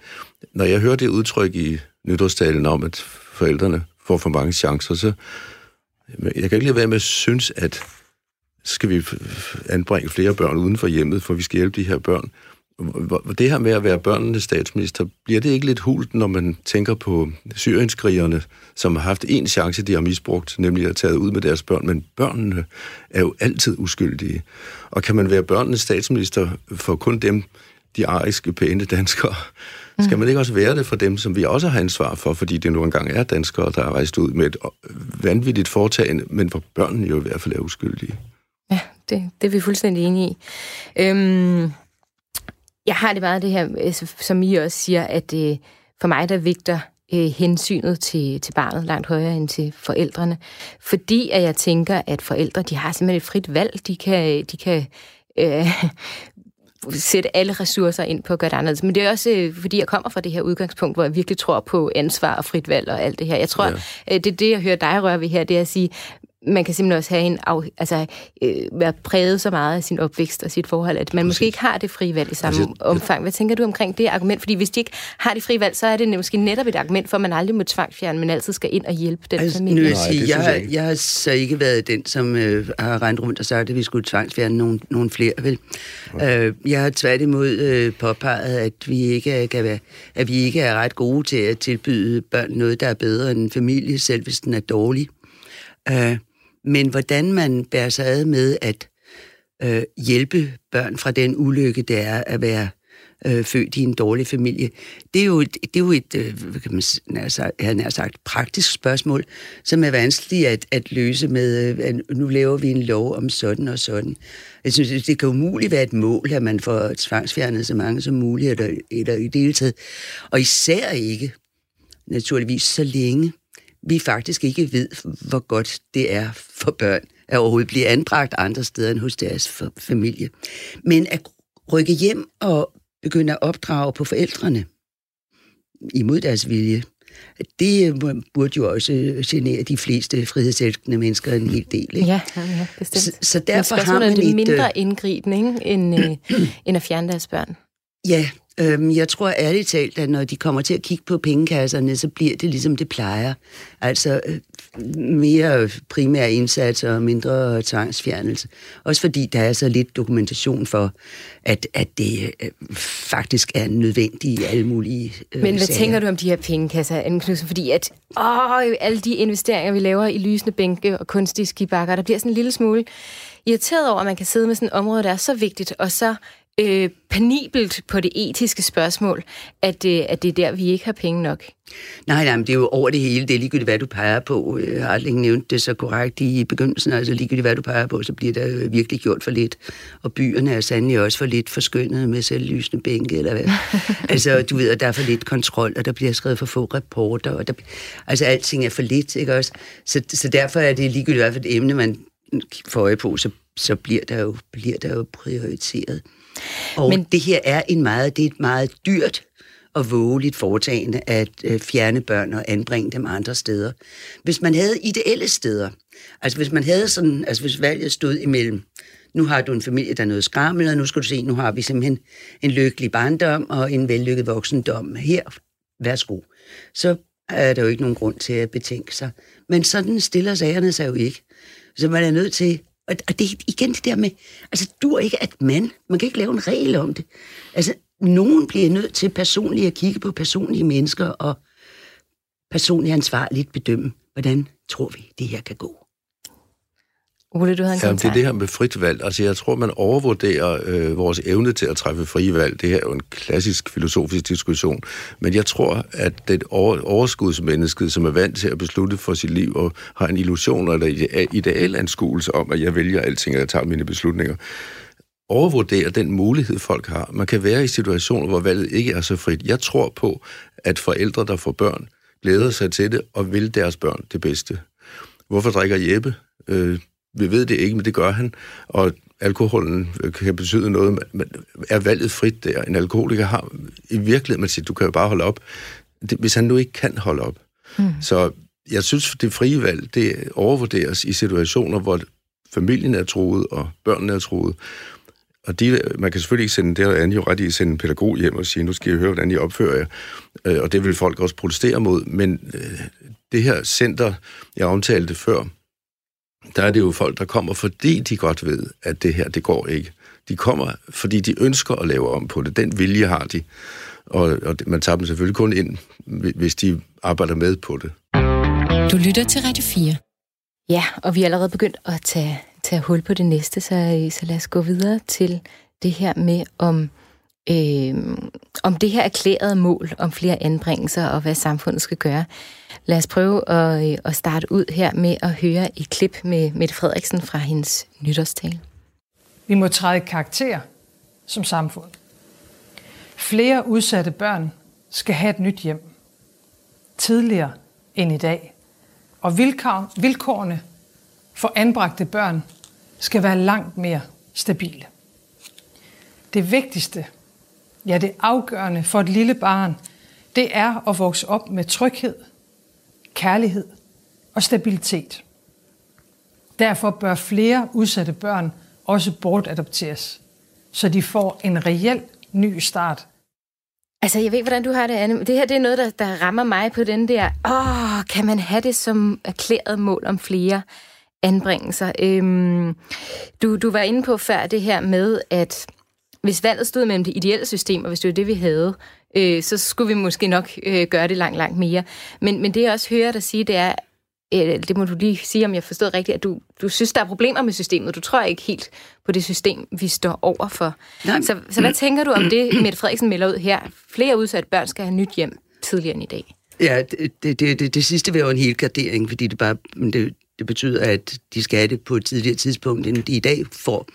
når jeg hører det udtryk i nytårstalen om, at forældrene får for mange chancer, så jeg kan ikke lade være med at synes, at skal vi anbringe flere børn uden for hjemmet, for vi skal hjælpe de her børn. Det her med at være børnenes statsminister, bliver det ikke lidt hult, når man tænker på syrienskrigerne, som har haft en chance, de har misbrugt, nemlig at tage ud med deres børn, men børnene er jo altid uskyldige. Og kan man være børnenes statsminister for kun dem, de ariske, pæne danskere, skal man ikke også være det for dem, som vi også har ansvar for, fordi det nu engang er danskere, der er rejst ud med et øh, vanvittigt foretagende, men hvor børnene jo i hvert fald er uskyldige? Ja, det, det er vi fuldstændig enige i. Øhm, jeg har det meget det her, øh, som I også siger, at øh, for mig der vigter øh, hensynet til, til barnet langt højere end til forældrene. Fordi at jeg tænker, at forældre de har simpelthen et frit valg. De kan, de kan øh, sætte alle ressourcer ind på at gøre det anderledes. Men det er også, øh, fordi jeg kommer fra det her udgangspunkt, hvor jeg virkelig tror på ansvar og frit valg og alt det her. Jeg tror, ja. Øh, det er det, jeg hører dig røre ved her, det er at sige, man kan simpelthen også have en af, altså, øh, være præget så meget af sin opvækst og sit forhold, at man Præcis. måske ikke har det frie valg i samme altså, omfang. Hvad tænker du omkring det argument? Fordi hvis de ikke har det frie valg, så er det måske netop et argument for, at man aldrig må tvangfjerne, men altid skal ind og hjælpe den altså, familie. Nu vil jeg, sige, jeg, jeg, jeg har så ikke været den, som øh, har rendt rundt og sagt, at vi skulle tvangsfjerne nogle, nogle flere. Vel? Okay. Øh, jeg har tværtimod øh, påpeget, at vi, ikke kan være, at vi ikke er ret gode til at tilbyde børn noget, der er bedre end en familie, selv hvis den er dårlig. Øh, men hvordan man bærer sig ad med at øh, hjælpe børn fra den ulykke, det er at være øh, født i en dårlig familie, det er jo et, det er jo et øh, kan man nær sagt, jeg nær sagt, praktisk spørgsmål, som er vanskeligt at, at løse med, øh, at nu laver vi en lov om sådan og sådan. Jeg synes, det kan umuligt være et mål, at man får tvangsfjernet så mange som muligt, eller, eller i det hele taget. Og især ikke, naturligvis, så længe vi faktisk ikke ved, hvor godt det er for børn at overhovedet blive anbragt andre steder end hos deres familie. Men at rykke hjem og begynde at opdrage på forældrene imod deres vilje, det burde jo også genere de fleste frihedselskende mennesker en hel del. Ikke? Ja, ja, bestemt. Så, så derfor har man et... mindre øh, indgriben, ikke? End, øh, end at fjerne deres børn. Ja, Øhm, jeg tror ærligt talt, at når de kommer til at kigge på pengekasserne, så bliver det ligesom det plejer. Altså øh, mere primære indsatser og mindre tvangsfjernelse. Også fordi der er så lidt dokumentation for, at, at det øh, faktisk er nødvendigt i alle mulige øh, Men hvad sager. tænker du om de her pengekasser, Anne Knudsen? Fordi at åh, alle de investeringer, vi laver i lysende bænke og kunstige skibakker, der bliver sådan en lille smule irriteret over, at man kan sidde med sådan et område, der er så vigtigt, og så øh, penibelt på det etiske spørgsmål, at, øh, at det er der, vi ikke har penge nok? Nej, nej, men det er jo over det hele. Det er ligegyldigt, hvad du peger på. Jeg har aldrig nævnt det så korrekt i begyndelsen. Altså ligegyldigt, hvad du peger på, så bliver der virkelig gjort for lidt. Og byerne er sandelig også for lidt forskønnet med selvlysende bænke, eller hvad. altså, du ved, at der er for lidt kontrol, og der bliver skrevet for få rapporter. Og der, altså, alting er for lidt, ikke også? Så, så derfor er det ligegyldigt, hvad for et emne, man får øje på, så, så bliver, der jo, bliver der jo prioriteret. Og Men... det her er en meget, det er et meget dyrt og vågeligt foretagende at øh, fjerne børn og anbringe dem andre steder. Hvis man havde ideelle steder, altså hvis man havde sådan, altså hvis valget stod imellem, nu har du en familie, der er noget skrammel, og nu skal du se, nu har vi simpelthen en lykkelig barndom og en vellykket voksendom. Her, værsgo. Så er der jo ikke nogen grund til at betænke sig. Men sådan stiller sagerne sig jo ikke. Så man er nødt til og, og det er igen det der med, altså du er ikke at mand. Man kan ikke lave en regel om det. Altså, nogen bliver nødt til personligt at kigge på personlige mennesker og personligt ansvarligt bedømme, hvordan tror vi, det her kan gå. Ole, du havde en Ja, det er det her med frit valg. Altså, jeg tror, man overvurderer øh, vores evne til at træffe frie valg. Det her er jo en klassisk filosofisk diskussion. Men jeg tror, at det over, overskudsmennesket, som er vant til at beslutte for sit liv, og har en illusion eller ide- idealanskuelse om, at jeg vælger alting, og jeg tager mine beslutninger, overvurderer den mulighed, folk har. Man kan være i situationer, hvor valget ikke er så frit. Jeg tror på, at forældre, der får børn, glæder sig til det og vil deres børn det bedste. Hvorfor drikker Jeppe? Øh, vi ved det ikke, men det gør han. Og alkoholen øh, kan betyde noget. Men er valget frit der? En alkoholiker har i virkeligheden, man siger, du kan jo bare holde op. Det, hvis han nu ikke kan holde op. Mm. Så jeg synes, det frie valg, det overvurderes i situationer, hvor familien er troet, og børnene er troet. Og de, man kan selvfølgelig ikke sende, det er jo ret i, at sende en pædagog hjem og sige, nu skal I høre, hvordan I opfører jer. Øh, Og det vil folk også protestere mod. Men øh, det her center, jeg omtalte før, der er det jo folk, der kommer, fordi de godt ved, at det her, det går ikke. De kommer, fordi de ønsker at lave om på det. Den vilje har de. Og, og man tager dem selvfølgelig kun ind, hvis de arbejder med på det. Du lytter til Radio 4. Ja, og vi er allerede begyndt at tage, tage hul på det næste, så, så lad os gå videre til det her med, om, øh, om det her erklærede mål om flere anbringelser og hvad samfundet skal gøre. Lad os prøve at, øh, at starte ud her med at høre et klip med Mette Frederiksen fra hendes nytårstale. Vi må træde karakter som samfund. Flere udsatte børn skal have et nyt hjem. Tidligere end i dag. Og vilkår, vilkårene for anbragte børn skal være langt mere stabile. Det vigtigste, ja det afgørende for et lille barn, det er at vokse op med tryghed, kærlighed og stabilitet. Derfor bør flere udsatte børn også bortadopteres, så de får en reel ny start. Altså, jeg ved, hvordan du har det, Anne. Det her det er noget, der, der rammer mig på den der, åh, kan man have det som erklæret mål om flere anbringelser? Øhm, du, du var inde på før det her med, at hvis valget stod mellem det ideelle system, og hvis det var det, vi havde, øh, så skulle vi måske nok øh, gøre det langt, langt mere. Men, men det, jeg også hører dig sige, det er, øh, det må du lige sige, om jeg forstod rigtigt, at du, du synes, der er problemer med systemet. Du tror ikke helt på det system, vi står over for. Nej. Så, så hvad tænker du om det, Mette Frederiksen melder ud her? Flere udsatte børn skal have nyt hjem tidligere end i dag. Ja, det, det, det, det, det sidste vil jo en hel gradering, fordi det bare det, det betyder, at de skal have det på et tidligere tidspunkt, end de i dag får.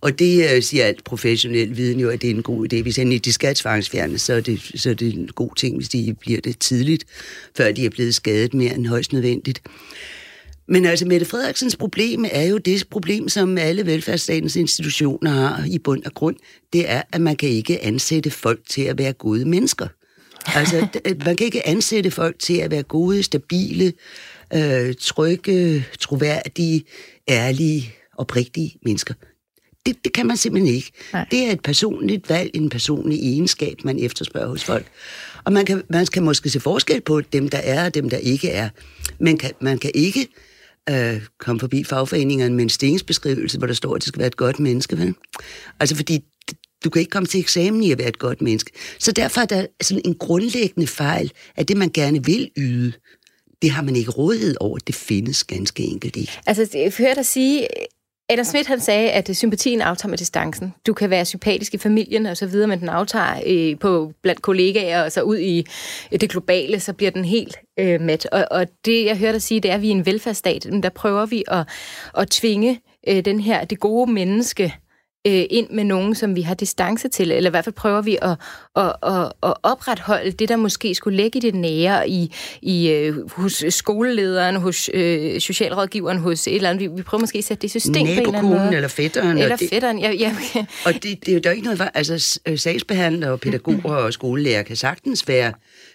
Og det uh, siger alt professionel viden jo, at det er en god idé. Hvis endelig de skal tvangsfjernes, så er, det, så er det en god ting, hvis de bliver det tidligt, før de er blevet skadet mere end højst nødvendigt. Men altså, Mette Frederiksens problem er jo det problem, som alle velfærdsstatens institutioner har i bund og grund. Det er, at man kan ikke ansætte folk til at være gode mennesker. Altså, man kan ikke ansætte folk til at være gode, stabile, øh, trygge, troværdige, ærlige, oprigtige mennesker. Det, det kan man simpelthen ikke. Nej. Det er et personligt valg, en personlig egenskab, man efterspørger hos folk. Og man kan, man kan måske se forskel på dem, der er og dem, der ikke er. Man kan, man kan ikke øh, komme forbi fagforeningerne med en stillingsbeskrivelse, hvor der står, at det skal være et godt menneske. Vel? Altså fordi du kan ikke komme til eksamen i at være et godt menneske. Så derfor er der sådan en grundlæggende fejl, at det, man gerne vil yde, det har man ikke rådighed over. Det findes ganske enkelt ikke. Altså, jeg hører dig sige, Adam Smith han sagde, at øh, sympatien aftager med distancen. Du kan være sympatisk i familien og så videre, men den aftager øh, på, blandt kollegaer og så ud i øh, det globale, så bliver den helt øh, mat. Og, og det, jeg hører dig sige, det er, at vi er en velfærdsstat. Men der prøver vi at, at tvinge øh, den her, det gode menneske øh, ind med nogen, som vi har distance til, eller i hvert fald prøver vi at, at, at, at opretholde det, der måske skulle ligge i det nære i, i, øh, hos skolelederen, hos øh, socialrådgiveren, hos et eller andet. Vi, vi prøver måske at sætte det i system på en eller anden måde. eller fætteren. Eller og det, fætteren, ja, ja. Og det, det er jo der ikke noget... Altså, øh, sagsbehandlere og pædagoger og skolelærer kan sagtens være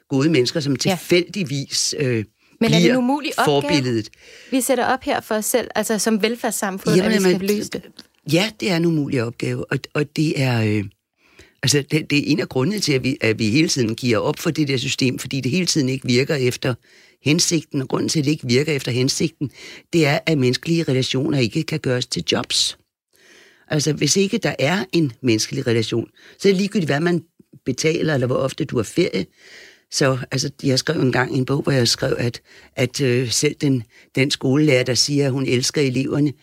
gode mennesker, som tilfældigvis øh, Men er det en umulig opgave? forbilledet. Vi sætter op her for os selv, altså som velfærdssamfund, at vi skal løse det. Ja, det er en umulig opgave, og, og det er... Øh, altså, det, det er en af grundene til, at vi, at vi hele tiden giver op for det der system, fordi det hele tiden ikke virker efter hensigten, og grunden til, at det ikke virker efter hensigten, det er, at menneskelige relationer ikke kan gøres til jobs. Altså, hvis ikke der er en menneskelig relation, så er det ligegyldigt, hvad man betaler, eller hvor ofte du har ferie. Så altså, jeg skrev en gang en bog, hvor jeg skrev, at, at øh, selv den, den skolelærer, der siger, at hun elsker eleverne,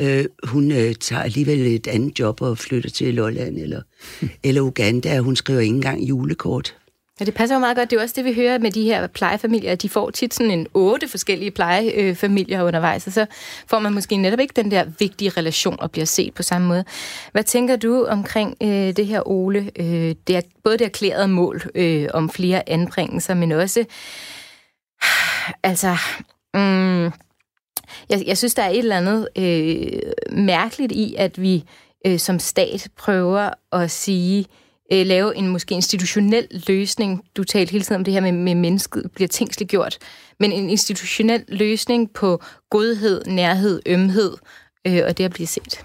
øh, hun øh, tager alligevel et andet job og flytter til Lolland eller, eller Uganda, og hun skriver ikke engang julekort. Ja, det passer jo meget godt. Det er også det, vi hører med de her plejefamilier. De får tit sådan en otte forskellige plejefamilier undervejs, og så får man måske netop ikke den der vigtige relation og bliver set på samme måde. Hvad tænker du omkring øh, det her, Ole? Øh, det er både det erklærede mål øh, om flere anbringelser, men også... Altså... Mm, jeg, jeg synes, der er et eller andet øh, mærkeligt i, at vi øh, som stat prøver at sige, øh, lave en måske institutionel løsning. Du talte hele tiden om det her med, med mennesket bliver tingsliggjort. Men en institutionel løsning på godhed, nærhed, ømhed øh, og det at blive set.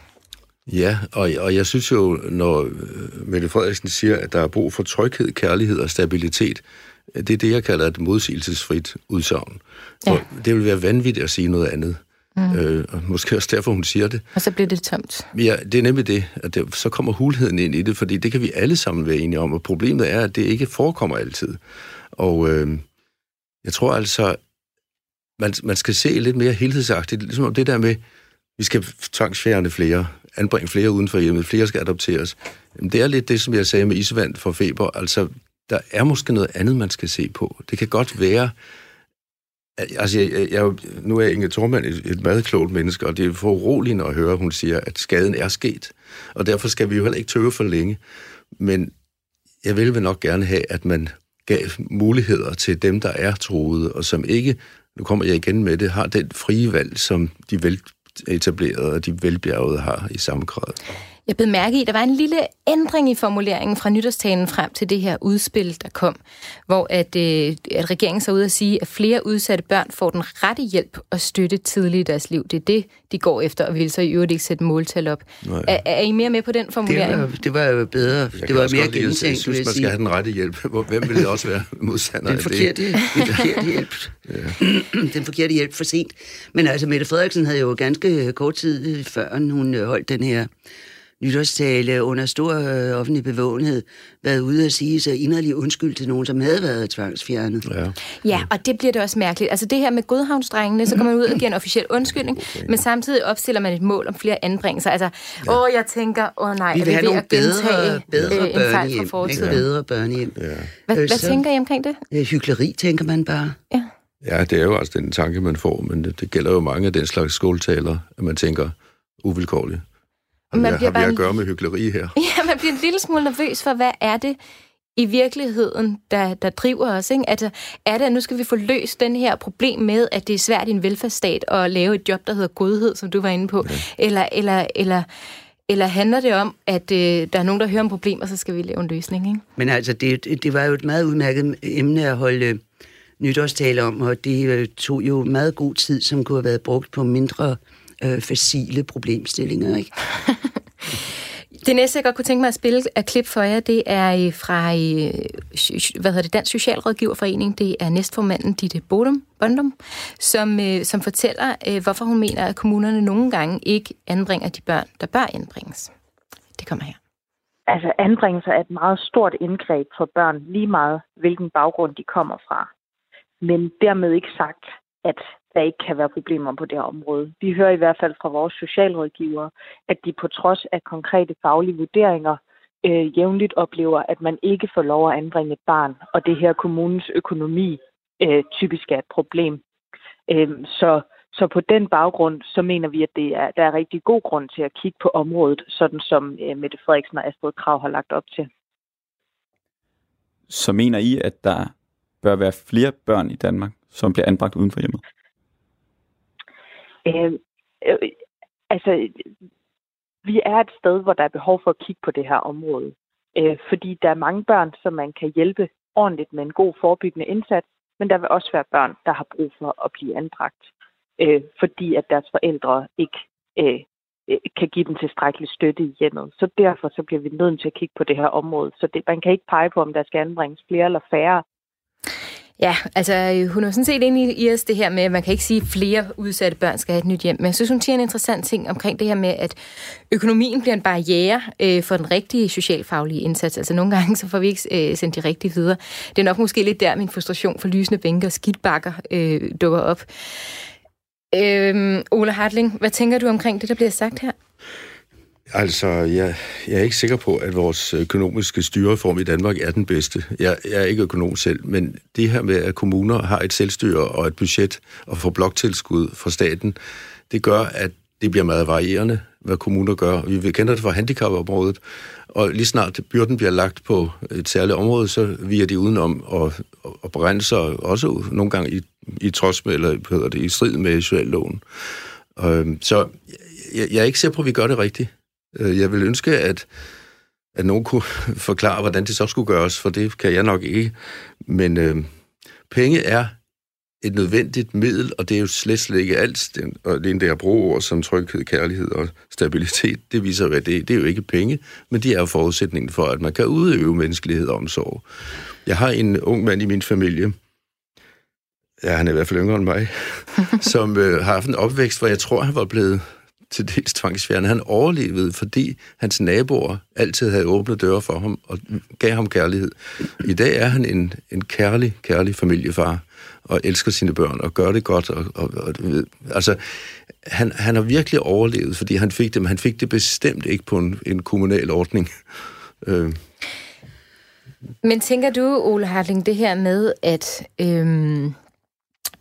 Ja, og, og jeg synes jo, når øh, Mette Frederiksen siger, at der er brug for tryghed, kærlighed og stabilitet, det er det, jeg kalder et modsigelsesfrit udsagn. Ja. det vil være vanvittigt at sige noget andet. Mm. Øh, og måske også derfor, hun siger det. Og så bliver det tomt. Ja, det er nemlig det. At det, så kommer hulheden ind i det, fordi det kan vi alle sammen være enige om. Og problemet er, at det ikke forekommer altid. Og øh, jeg tror altså, man, man skal se lidt mere helhedsagtigt. Ligesom det der med, vi skal tvangsfjerne flere, anbringe flere uden for hjemmet, flere skal adopteres. Jamen, det er lidt det, som jeg sagde med isvand for feber. Altså, der er måske noget andet, man skal se på. Det kan godt være, Altså, jeg, jeg, nu er Inge Thormand et, et meget klogt menneske, og det er for uroligende at høre, at hun siger, at skaden er sket. Og derfor skal vi jo heller ikke tøve for længe. Men jeg vil vel nok gerne have, at man gav muligheder til dem, der er troede, og som ikke, nu kommer jeg igen med det, har den frie valg, som de veletablerede og de velbjergede har i samme grad. Jeg blev mærke i, at der var en lille ændring i formuleringen fra nytårstalen frem til det her udspil, der kom, hvor at, øh, at regeringen så ud at sige, at flere udsatte børn får den rette hjælp og støtte tidligt i deres liv. Det er det, de går efter, og vil så i øvrigt ikke sætte måltal op. Er, er I mere med på den formulering? Det var, det var jo bedre. Jeg det var mere gennemtænkt, Jeg synes, man skal have den rette hjælp. Hvem vil det også være modstander den forkerte, det? Den forkerte hjælp. ja. den forkerte hjælp for sent. Men altså, Mette Frederiksen havde jo ganske kort tid før, hun holdt den her nytårstale under stor øh, offentlig bevågenhed været ude at sige så inderlig undskyld til nogen, som havde været tvangsfjernet. Ja. ja, og det bliver det også mærkeligt. Altså det her med godhavnsdrengene, så kommer man ud og giver en officiel undskyldning, okay. men samtidig opstiller man et mål om flere anbringelser. Altså, ja. åh, jeg tænker, åh nej, vi vil er vi ved at gentage bedre, bedre øh, en fejl fra fortiden? Bedre børnehjem. Ja. Hvad, øh, hvad så, tænker I omkring det? Øh, hyggeleri, tænker man bare. Ja. Ja, det er jo altså den tanke, man får, men det, det gælder jo mange af den slags skoletaler, at man tænker uvilkårligt. Man bliver har bare vi at gøre med hyggeleri her? Ja, man bliver en lille smule nervøs for, hvad er det i virkeligheden, der, der driver os? Ikke? Altså, er det, at nu skal vi få løst den her problem med, at det er svært i en velfærdsstat at lave et job, der hedder godhed, som du var inde på? Ja. Eller, eller, eller, eller handler det om, at øh, der er nogen, der hører om problemer, og så skal vi lave en løsning? Ikke? Men altså, det, det var jo et meget udmærket emne at holde øh, nytårstale om, og det øh, tog jo meget god tid, som kunne have været brugt på mindre øh, facile problemstillinger. Ikke? det næste, jeg godt kunne tænke mig at spille af klip for jer, det er øh, fra øh, hvad hedder det, Dansk Socialrådgiverforening. Det er næstformanden Ditte Bodum, Bondum, som, øh, som fortæller, hvorfor hun mener, at kommunerne nogle gange ikke anbringer de børn, der bør anbringes. Det kommer her. Altså anbringelse er et meget stort indgreb for børn, lige meget hvilken baggrund de kommer fra. Men dermed ikke sagt, at der ikke kan være problemer på det her område. Vi hører i hvert fald fra vores socialrådgivere, at de på trods af konkrete faglige vurderinger øh, jævnligt oplever, at man ikke får lov at anbringe et barn, og det her kommunens økonomi øh, typisk er et problem. Øh, så, så på den baggrund, så mener vi, at det er, der er rigtig god grund til at kigge på området, sådan som øh, Mette Frederiksen og Astrid Krav har lagt op til. Så mener I, at der bør være flere børn i Danmark, som bliver anbragt uden for hjemmet? Øh, øh, altså, vi er et sted, hvor der er behov for at kigge på det her område. Øh, fordi der er mange børn, som man kan hjælpe ordentligt med en god forebyggende indsats, men der vil også være børn, der har brug for at blive anbragt, øh, fordi at deres forældre ikke øh, øh kan give dem tilstrækkelig støtte i hjemmet. Så derfor så bliver vi nødt til at kigge på det her område. Så det, man kan ikke pege på, om der skal anbringes flere eller færre. Ja, altså hun er sådan set enig i, i os det her med, at man kan ikke sige, at flere udsatte børn skal have et nyt hjem. Men jeg synes, hun siger en interessant ting omkring det her med, at økonomien bliver en barriere øh, for den rigtige socialfaglige indsats. Altså nogle gange, så får vi ikke øh, sendt de rigtige videre. Det er nok måske lidt der, min frustration for lysende bænker og skidtbakker øh, dukker op. Øh, Ole Hartling, hvad tænker du omkring det, der bliver sagt her? Altså, jeg, jeg er ikke sikker på, at vores økonomiske styreform i Danmark er den bedste. Jeg, jeg er ikke økonom selv, men det her med, at kommuner har et selvstyre og et budget og får bloktilskud fra staten, det gør, at det bliver meget varierende, hvad kommuner gør. Vi kender det fra handicapområdet, og lige snart byrden bliver lagt på et særligt område, så viger de udenom og, og, og sig også nogle gange i, i trods med, eller hedder det, i strid med socialloven. Øhm, så jeg, jeg er ikke sikker på, at vi gør det rigtigt. Øh, jeg vil ønske, at, at nogen kunne forklare, hvordan det så skulle gøres, for det kan jeg nok ikke. Men øh, penge er et nødvendigt middel, og det er jo slet, slet ikke alt. Og det er det, jeg bruger som tryghed, kærlighed og stabilitet. Det viser, at det, det er jo ikke penge, men det er jo forudsætningen for, at man kan udøve menneskelighed og omsorg. Jeg har en ung mand i min familie, ja, han er i hvert fald yngre end mig, som øh, har haft en opvækst, hvor jeg tror, han var blevet til dels tvangsfjernet. Han overlevede, fordi hans naboer altid havde åbne døre for ham og gav ham kærlighed. I dag er han en, en kærlig, kærlig familiefar og elsker sine børn og gør det godt. Og, og, og, altså, han, han har virkelig overlevet, fordi han fik det, men han fik det bestemt ikke på en, en kommunal ordning. Øh. Men tænker du, Ole Hartling, det her med, at Øh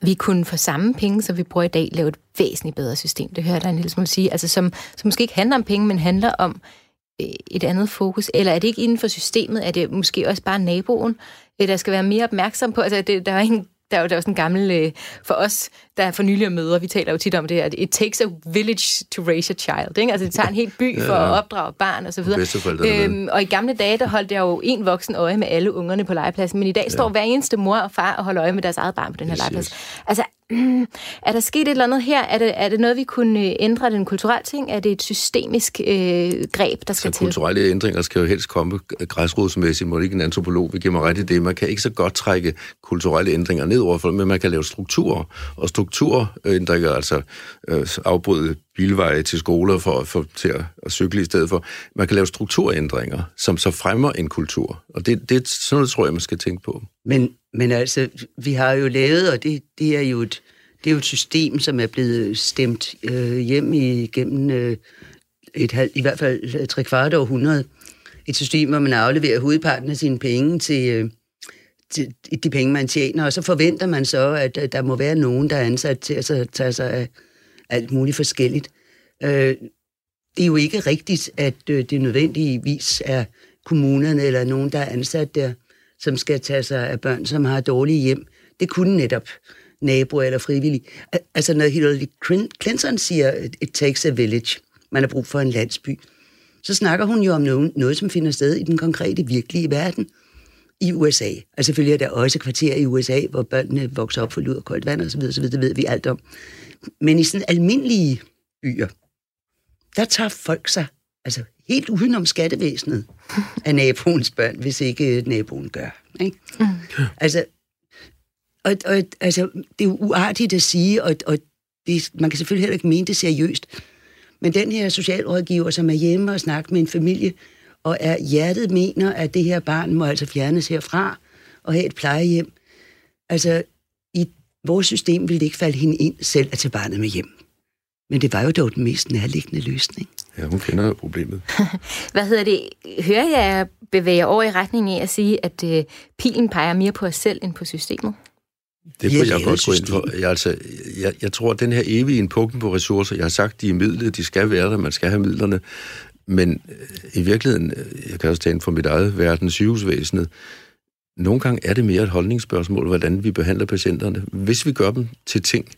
vi kunne for samme penge, som vi bruger i dag, lave et væsentligt bedre system. Det hører jeg en lille smule sige. Altså, som, som måske ikke handler om penge, men handler om øh, et andet fokus. Eller er det ikke inden for systemet? Er det måske også bare naboen, der skal være mere opmærksom på? Altså, det, der er en der er jo, der er sådan en gammel, øh, for os, der er for nylig møder, vi taler jo tit om det her, it takes a village to raise a child. Ikke? Altså det tager en helt by for ja, ja. at opdrage barn og så videre. Øhm, og i gamle dage, der holdt jeg jo en voksen øje med alle ungerne på legepladsen, men i dag ja. står hver eneste mor og far og holder øje med deres eget barn på den her yes, legeplads. Yes. Altså, er der sket et eller andet her? Er det, er det noget, vi kunne øh, ændre? Er det en kulturel ting? Er det et systemisk øh, greb, der skal så til? kulturelle ændringer skal jo helst komme græsrodsmæssigt, må ikke en antropolog vi giver mig ret i det. Man kan ikke så godt trække kulturelle ændringer ned over men man kan lave strukturer, og strukturændringer, altså øh, afbryde bilveje til skoler for, for til at, at cykle i stedet for. Man kan lave strukturændringer, som så fremmer en kultur, og det, det sådan noget, tror jeg, man skal tænke på. Men, men altså, vi har jo lavet, og det, det er jo et, det er jo et system, som er blevet stemt øh, hjem igennem øh, et halv, i hvert fald øh, tre kvart århundrede. Et system, hvor man afleverer hovedparten af sine penge til, øh, de penge, man tjener, og så forventer man så, at der må være nogen, der er ansat til at tage sig af alt muligt forskelligt. Øh, det er jo ikke rigtigt, at øh, det nødvendigvis er kommunerne eller nogen, der er ansat der, som skal tage sig af børn, som har dårlige hjem. Det kunne netop naboer eller frivillige. Altså når Hillary Clinton siger, it takes a village, man har brug for en landsby, så snakker hun jo om noget, noget som finder sted i den konkrete, virkelige verden i USA. Og selvfølgelig er der også kvarterer i USA, hvor børnene vokser op for lud og koldt vand osv., så videre, det ved vi alt om. Men i sådan almindelige byer, der tager folk sig altså helt udenom skattevæsenet af naboens børn, hvis ikke naboen gør. Ikke? Mm. Altså, og, og, altså, det er jo uartigt at sige, og, og det, man kan selvfølgelig heller ikke mene det seriøst, men den her socialrådgiver, som er hjemme og snakker med en familie, og er hjertet mener, at det her barn må altså fjernes herfra og have et plejehjem. Altså, i vores system ville det ikke falde hende ind selv at tage barnet med hjem. Men det var jo dog den mest nærliggende løsning. Ja, hun kender jo problemet. Hvad hedder det? Hører jeg bevæger over i retning af at sige, at uh, pilen peger mere på os selv end på systemet? Det kunne jeg godt gå ind for. Jeg, altså, jeg, jeg tror, at den her evige pukten på ressourcer, jeg har sagt, de er midlet, de skal være der, man skal have midlerne, men øh, i virkeligheden, øh, jeg kan også tale for mit eget verden, sygehusvæsenet, nogle gange er det mere et holdningsspørgsmål, hvordan vi behandler patienterne. Hvis vi gør dem til ting,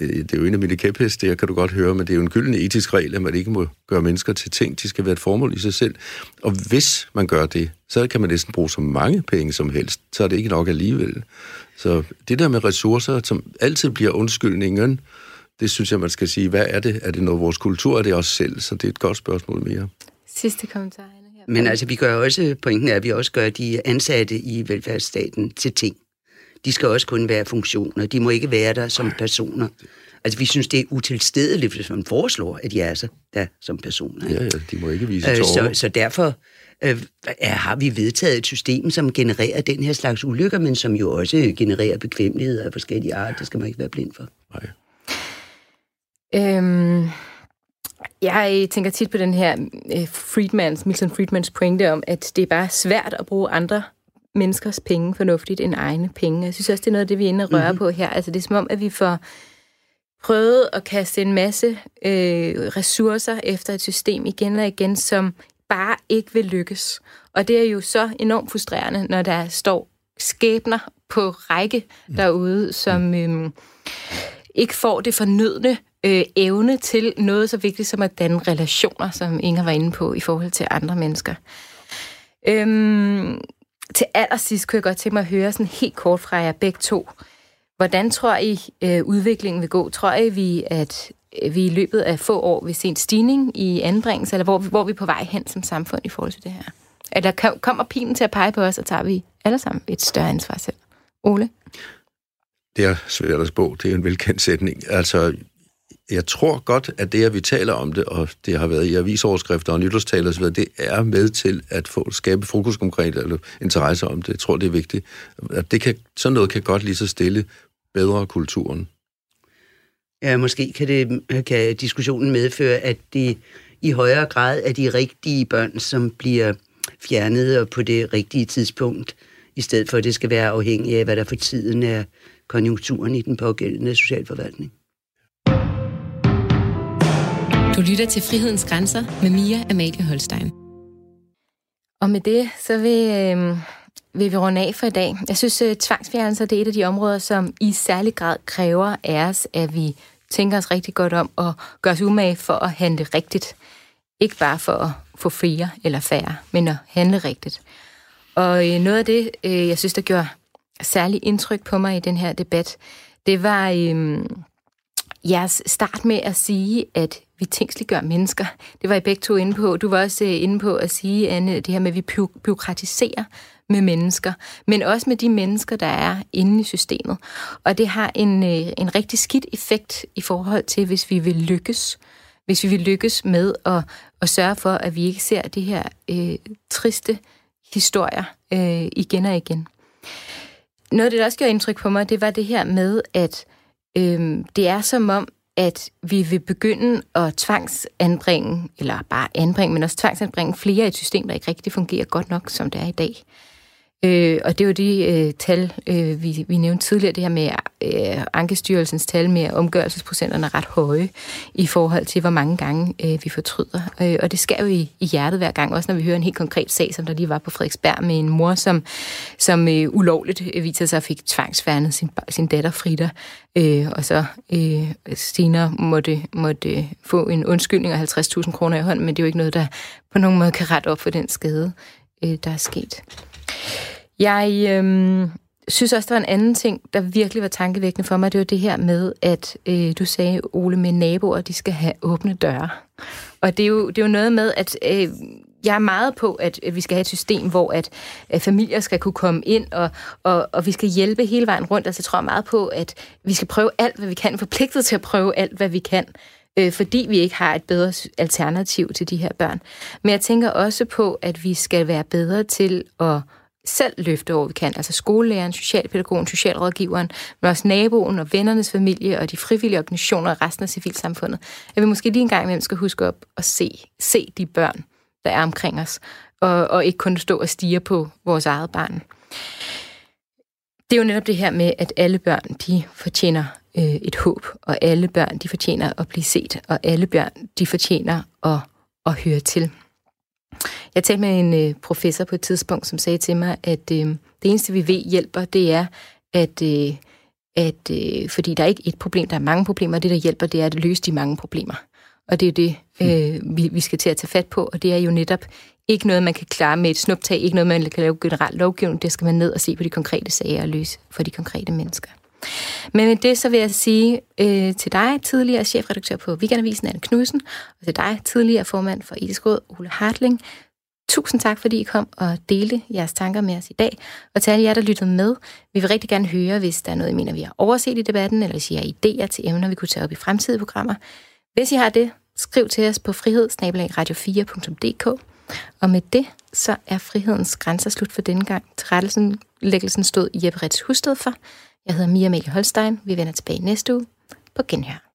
øh, det er jo en af mine kæpheste, det kan du godt høre, men det er jo en gyldne etisk regel, at man ikke må gøre mennesker til ting. De skal være et formål i sig selv. Og hvis man gør det, så kan man næsten bruge så mange penge som helst. Så er det ikke nok alligevel. Så det der med ressourcer, som altid bliver undskyldningen, det synes jeg, man skal sige. Hvad er det? Er det noget vores kultur? Er det os selv? Så det er et godt spørgsmål mere. Sidste kommentar. Her. Men altså, vi gør også, pointen er, at vi også gør de ansatte i velfærdsstaten til ting. De skal også kun være funktioner. De må ikke være der som personer. Altså, vi synes, det er utilstedeligt, hvis man foreslår, at de er så der som personer. Ja, ja, de må ikke vise Øh, tårer. så, så derfor øh, er, har vi vedtaget et system, som genererer den her slags ulykker, men som jo også genererer bekvemmelighed af forskellige art. Det skal man ikke være blind for. Nej. Øhm, jeg tænker tit på den her øh, Friedmans, Milton Friedmans pointe om, at det er bare svært at bruge andre menneskers penge fornuftigt end egne penge. Jeg synes også, det er noget af det, vi er inde og røre mm-hmm. på her. Altså, det er som om, at vi får prøvet at kaste en masse øh, ressourcer efter et system igen og igen, som bare ikke vil lykkes. Og det er jo så enormt frustrerende, når der står skæbner på række derude, som øh, ikke får det fornødne øh, evne til noget så vigtigt som at danne relationer, som Inger var inde på, i forhold til andre mennesker. Øhm, til allersidst kunne jeg godt tænke mig at høre sådan helt kort fra jer begge to. Hvordan tror I, øh, udviklingen vil gå? Tror I, vi, at øh, vi i løbet af få år vil se en stigning i anbringelse, eller hvor, hvor er vi på vej hen som samfund i forhold til det her? Eller kommer pilen til at pege på os, og tager vi alle sammen et større ansvar selv? Ole? Det er svært at spå. Det er en velkendt sætning. Altså, jeg tror godt, at det, at vi taler om det, og det har været i avisoverskrifter og nytårstaler osv., det er med til at få skabe fokus omkring eller interesse om det. Jeg tror, det er vigtigt. At det kan, sådan noget kan godt lige så stille bedre kulturen. Ja, måske kan, det, kan diskussionen medføre, at det i højere grad er de rigtige børn, som bliver fjernet og på det rigtige tidspunkt, i stedet for at det skal være afhængigt af, hvad der for tiden er konjunkturen i den pågældende socialforvaltning. Du lytter til Frihedens Grænser med Mia Amalie Holstein. Og med det, så vil, øh, vil vi runde af for i dag. Jeg synes, øh, tvangsfjernelser det er et af de områder, som i særlig grad kræver af os, at vi tænker os rigtig godt om og gør os umage for at handle rigtigt. Ikke bare for at få flere eller færre, men at handle rigtigt. Og øh, noget af det, øh, jeg synes, der gjorde særlig indtryk på mig i den her debat, det var øh, jeres start med at sige, at vi tænksliggør mennesker. Det var I begge to inde på. Du var også øh, inde på at sige, Anne, det her med, at vi byråkratiserer med mennesker, men også med de mennesker, der er inde i systemet. Og det har en, øh, en rigtig skidt effekt i forhold til, hvis vi vil lykkes. Hvis vi vil lykkes med at, at sørge for, at vi ikke ser de her øh, triste historier øh, igen og igen. Noget af det, der også gjorde indtryk på mig, det var det her med, at øh, Øhm, det er som om, at vi vil begynde at tvangsanbringe, eller bare anbringe, men også tvangsanbringe flere i et system, der ikke rigtig fungerer godt nok, som det er i dag. Øh, og det er jo de øh, tal, øh, vi, vi nævnte tidligere, det her med øh, Ankestyrelsens tal med, at omgørelsesprocenterne er ret høje i forhold til, hvor mange gange øh, vi fortryder. Øh, og det sker jo i, i hjertet hver gang, også når vi hører en helt konkret sag, som der lige var på Frederiksberg med en mor, som, som øh, ulovligt øh, viser sig fik tvangsfærnet sin, sin datter Frida, øh, og så øh, senere måtte, måtte få en undskyldning af 50.000 kroner i hånden, men det er jo ikke noget, der på nogen måde kan rette op for den skade, øh, der er sket. Jeg øh, synes også, der var en anden ting, der virkelig var tankevækkende for mig. Det var det her med, at øh, du sagde, Ole, med naboer, de skal have åbne døre. Og det er jo, det er jo noget med, at øh, jeg er meget på, at vi skal have et system, hvor at, at familier skal kunne komme ind, og, og, og vi skal hjælpe hele vejen rundt. Altså jeg tror meget på, at vi skal prøve alt, hvad vi kan, forpligtet til at prøve alt, hvad vi kan øh, fordi vi ikke har et bedre alternativ til de her børn. Men jeg tænker også på, at vi skal være bedre til at selv løfte over, vi kan. Altså skolelæreren, socialpædagogen, socialrådgiveren, men også naboen og vennernes familie og de frivillige organisationer og resten af civilsamfundet. At vi måske lige en gang imellem skal huske op og se, se de børn, der er omkring os, og, og ikke kun stå og stige på vores eget barn. Det er jo netop det her med, at alle børn, de fortjener øh, et håb, og alle børn, de fortjener at blive set, og alle børn, de fortjener at, at høre til. Jeg talte med en øh, professor på et tidspunkt, som sagde til mig, at øh, det eneste, vi ved hjælper, det er, at, øh, at øh, fordi der er ikke et problem, der er mange problemer, det, der hjælper, det er at løse de mange problemer. Og det er det, øh, vi, vi skal til at tage fat på, og det er jo netop ikke noget, man kan klare med et snuptag, ikke noget, man kan lave generelt lovgivning, det skal man ned og se på de konkrete sager og løse for de konkrete mennesker. Men med det så vil jeg sige øh, til dig, tidligere chefredaktør på Weekendavisen, Anne Knudsen, og til dig, tidligere formand for Etisk Råd, Ole Hartling, Tusind tak, fordi I kom og delte jeres tanker med os i dag. Og til alle jer, der lyttede med, vi vil rigtig gerne høre, hvis der er noget, I mener, vi har overset i debatten, eller hvis I har idéer til emner, vi kunne tage op i fremtidige programmer. Hvis I har det, skriv til os på frihed-radio4.dk. Og med det, så er frihedens grænser slut for denne gang. Tilrettelsen stod Jeppe Ritz Husted for. Jeg hedder Mia Mikkel Holstein. Vi vender tilbage næste uge på Genhør.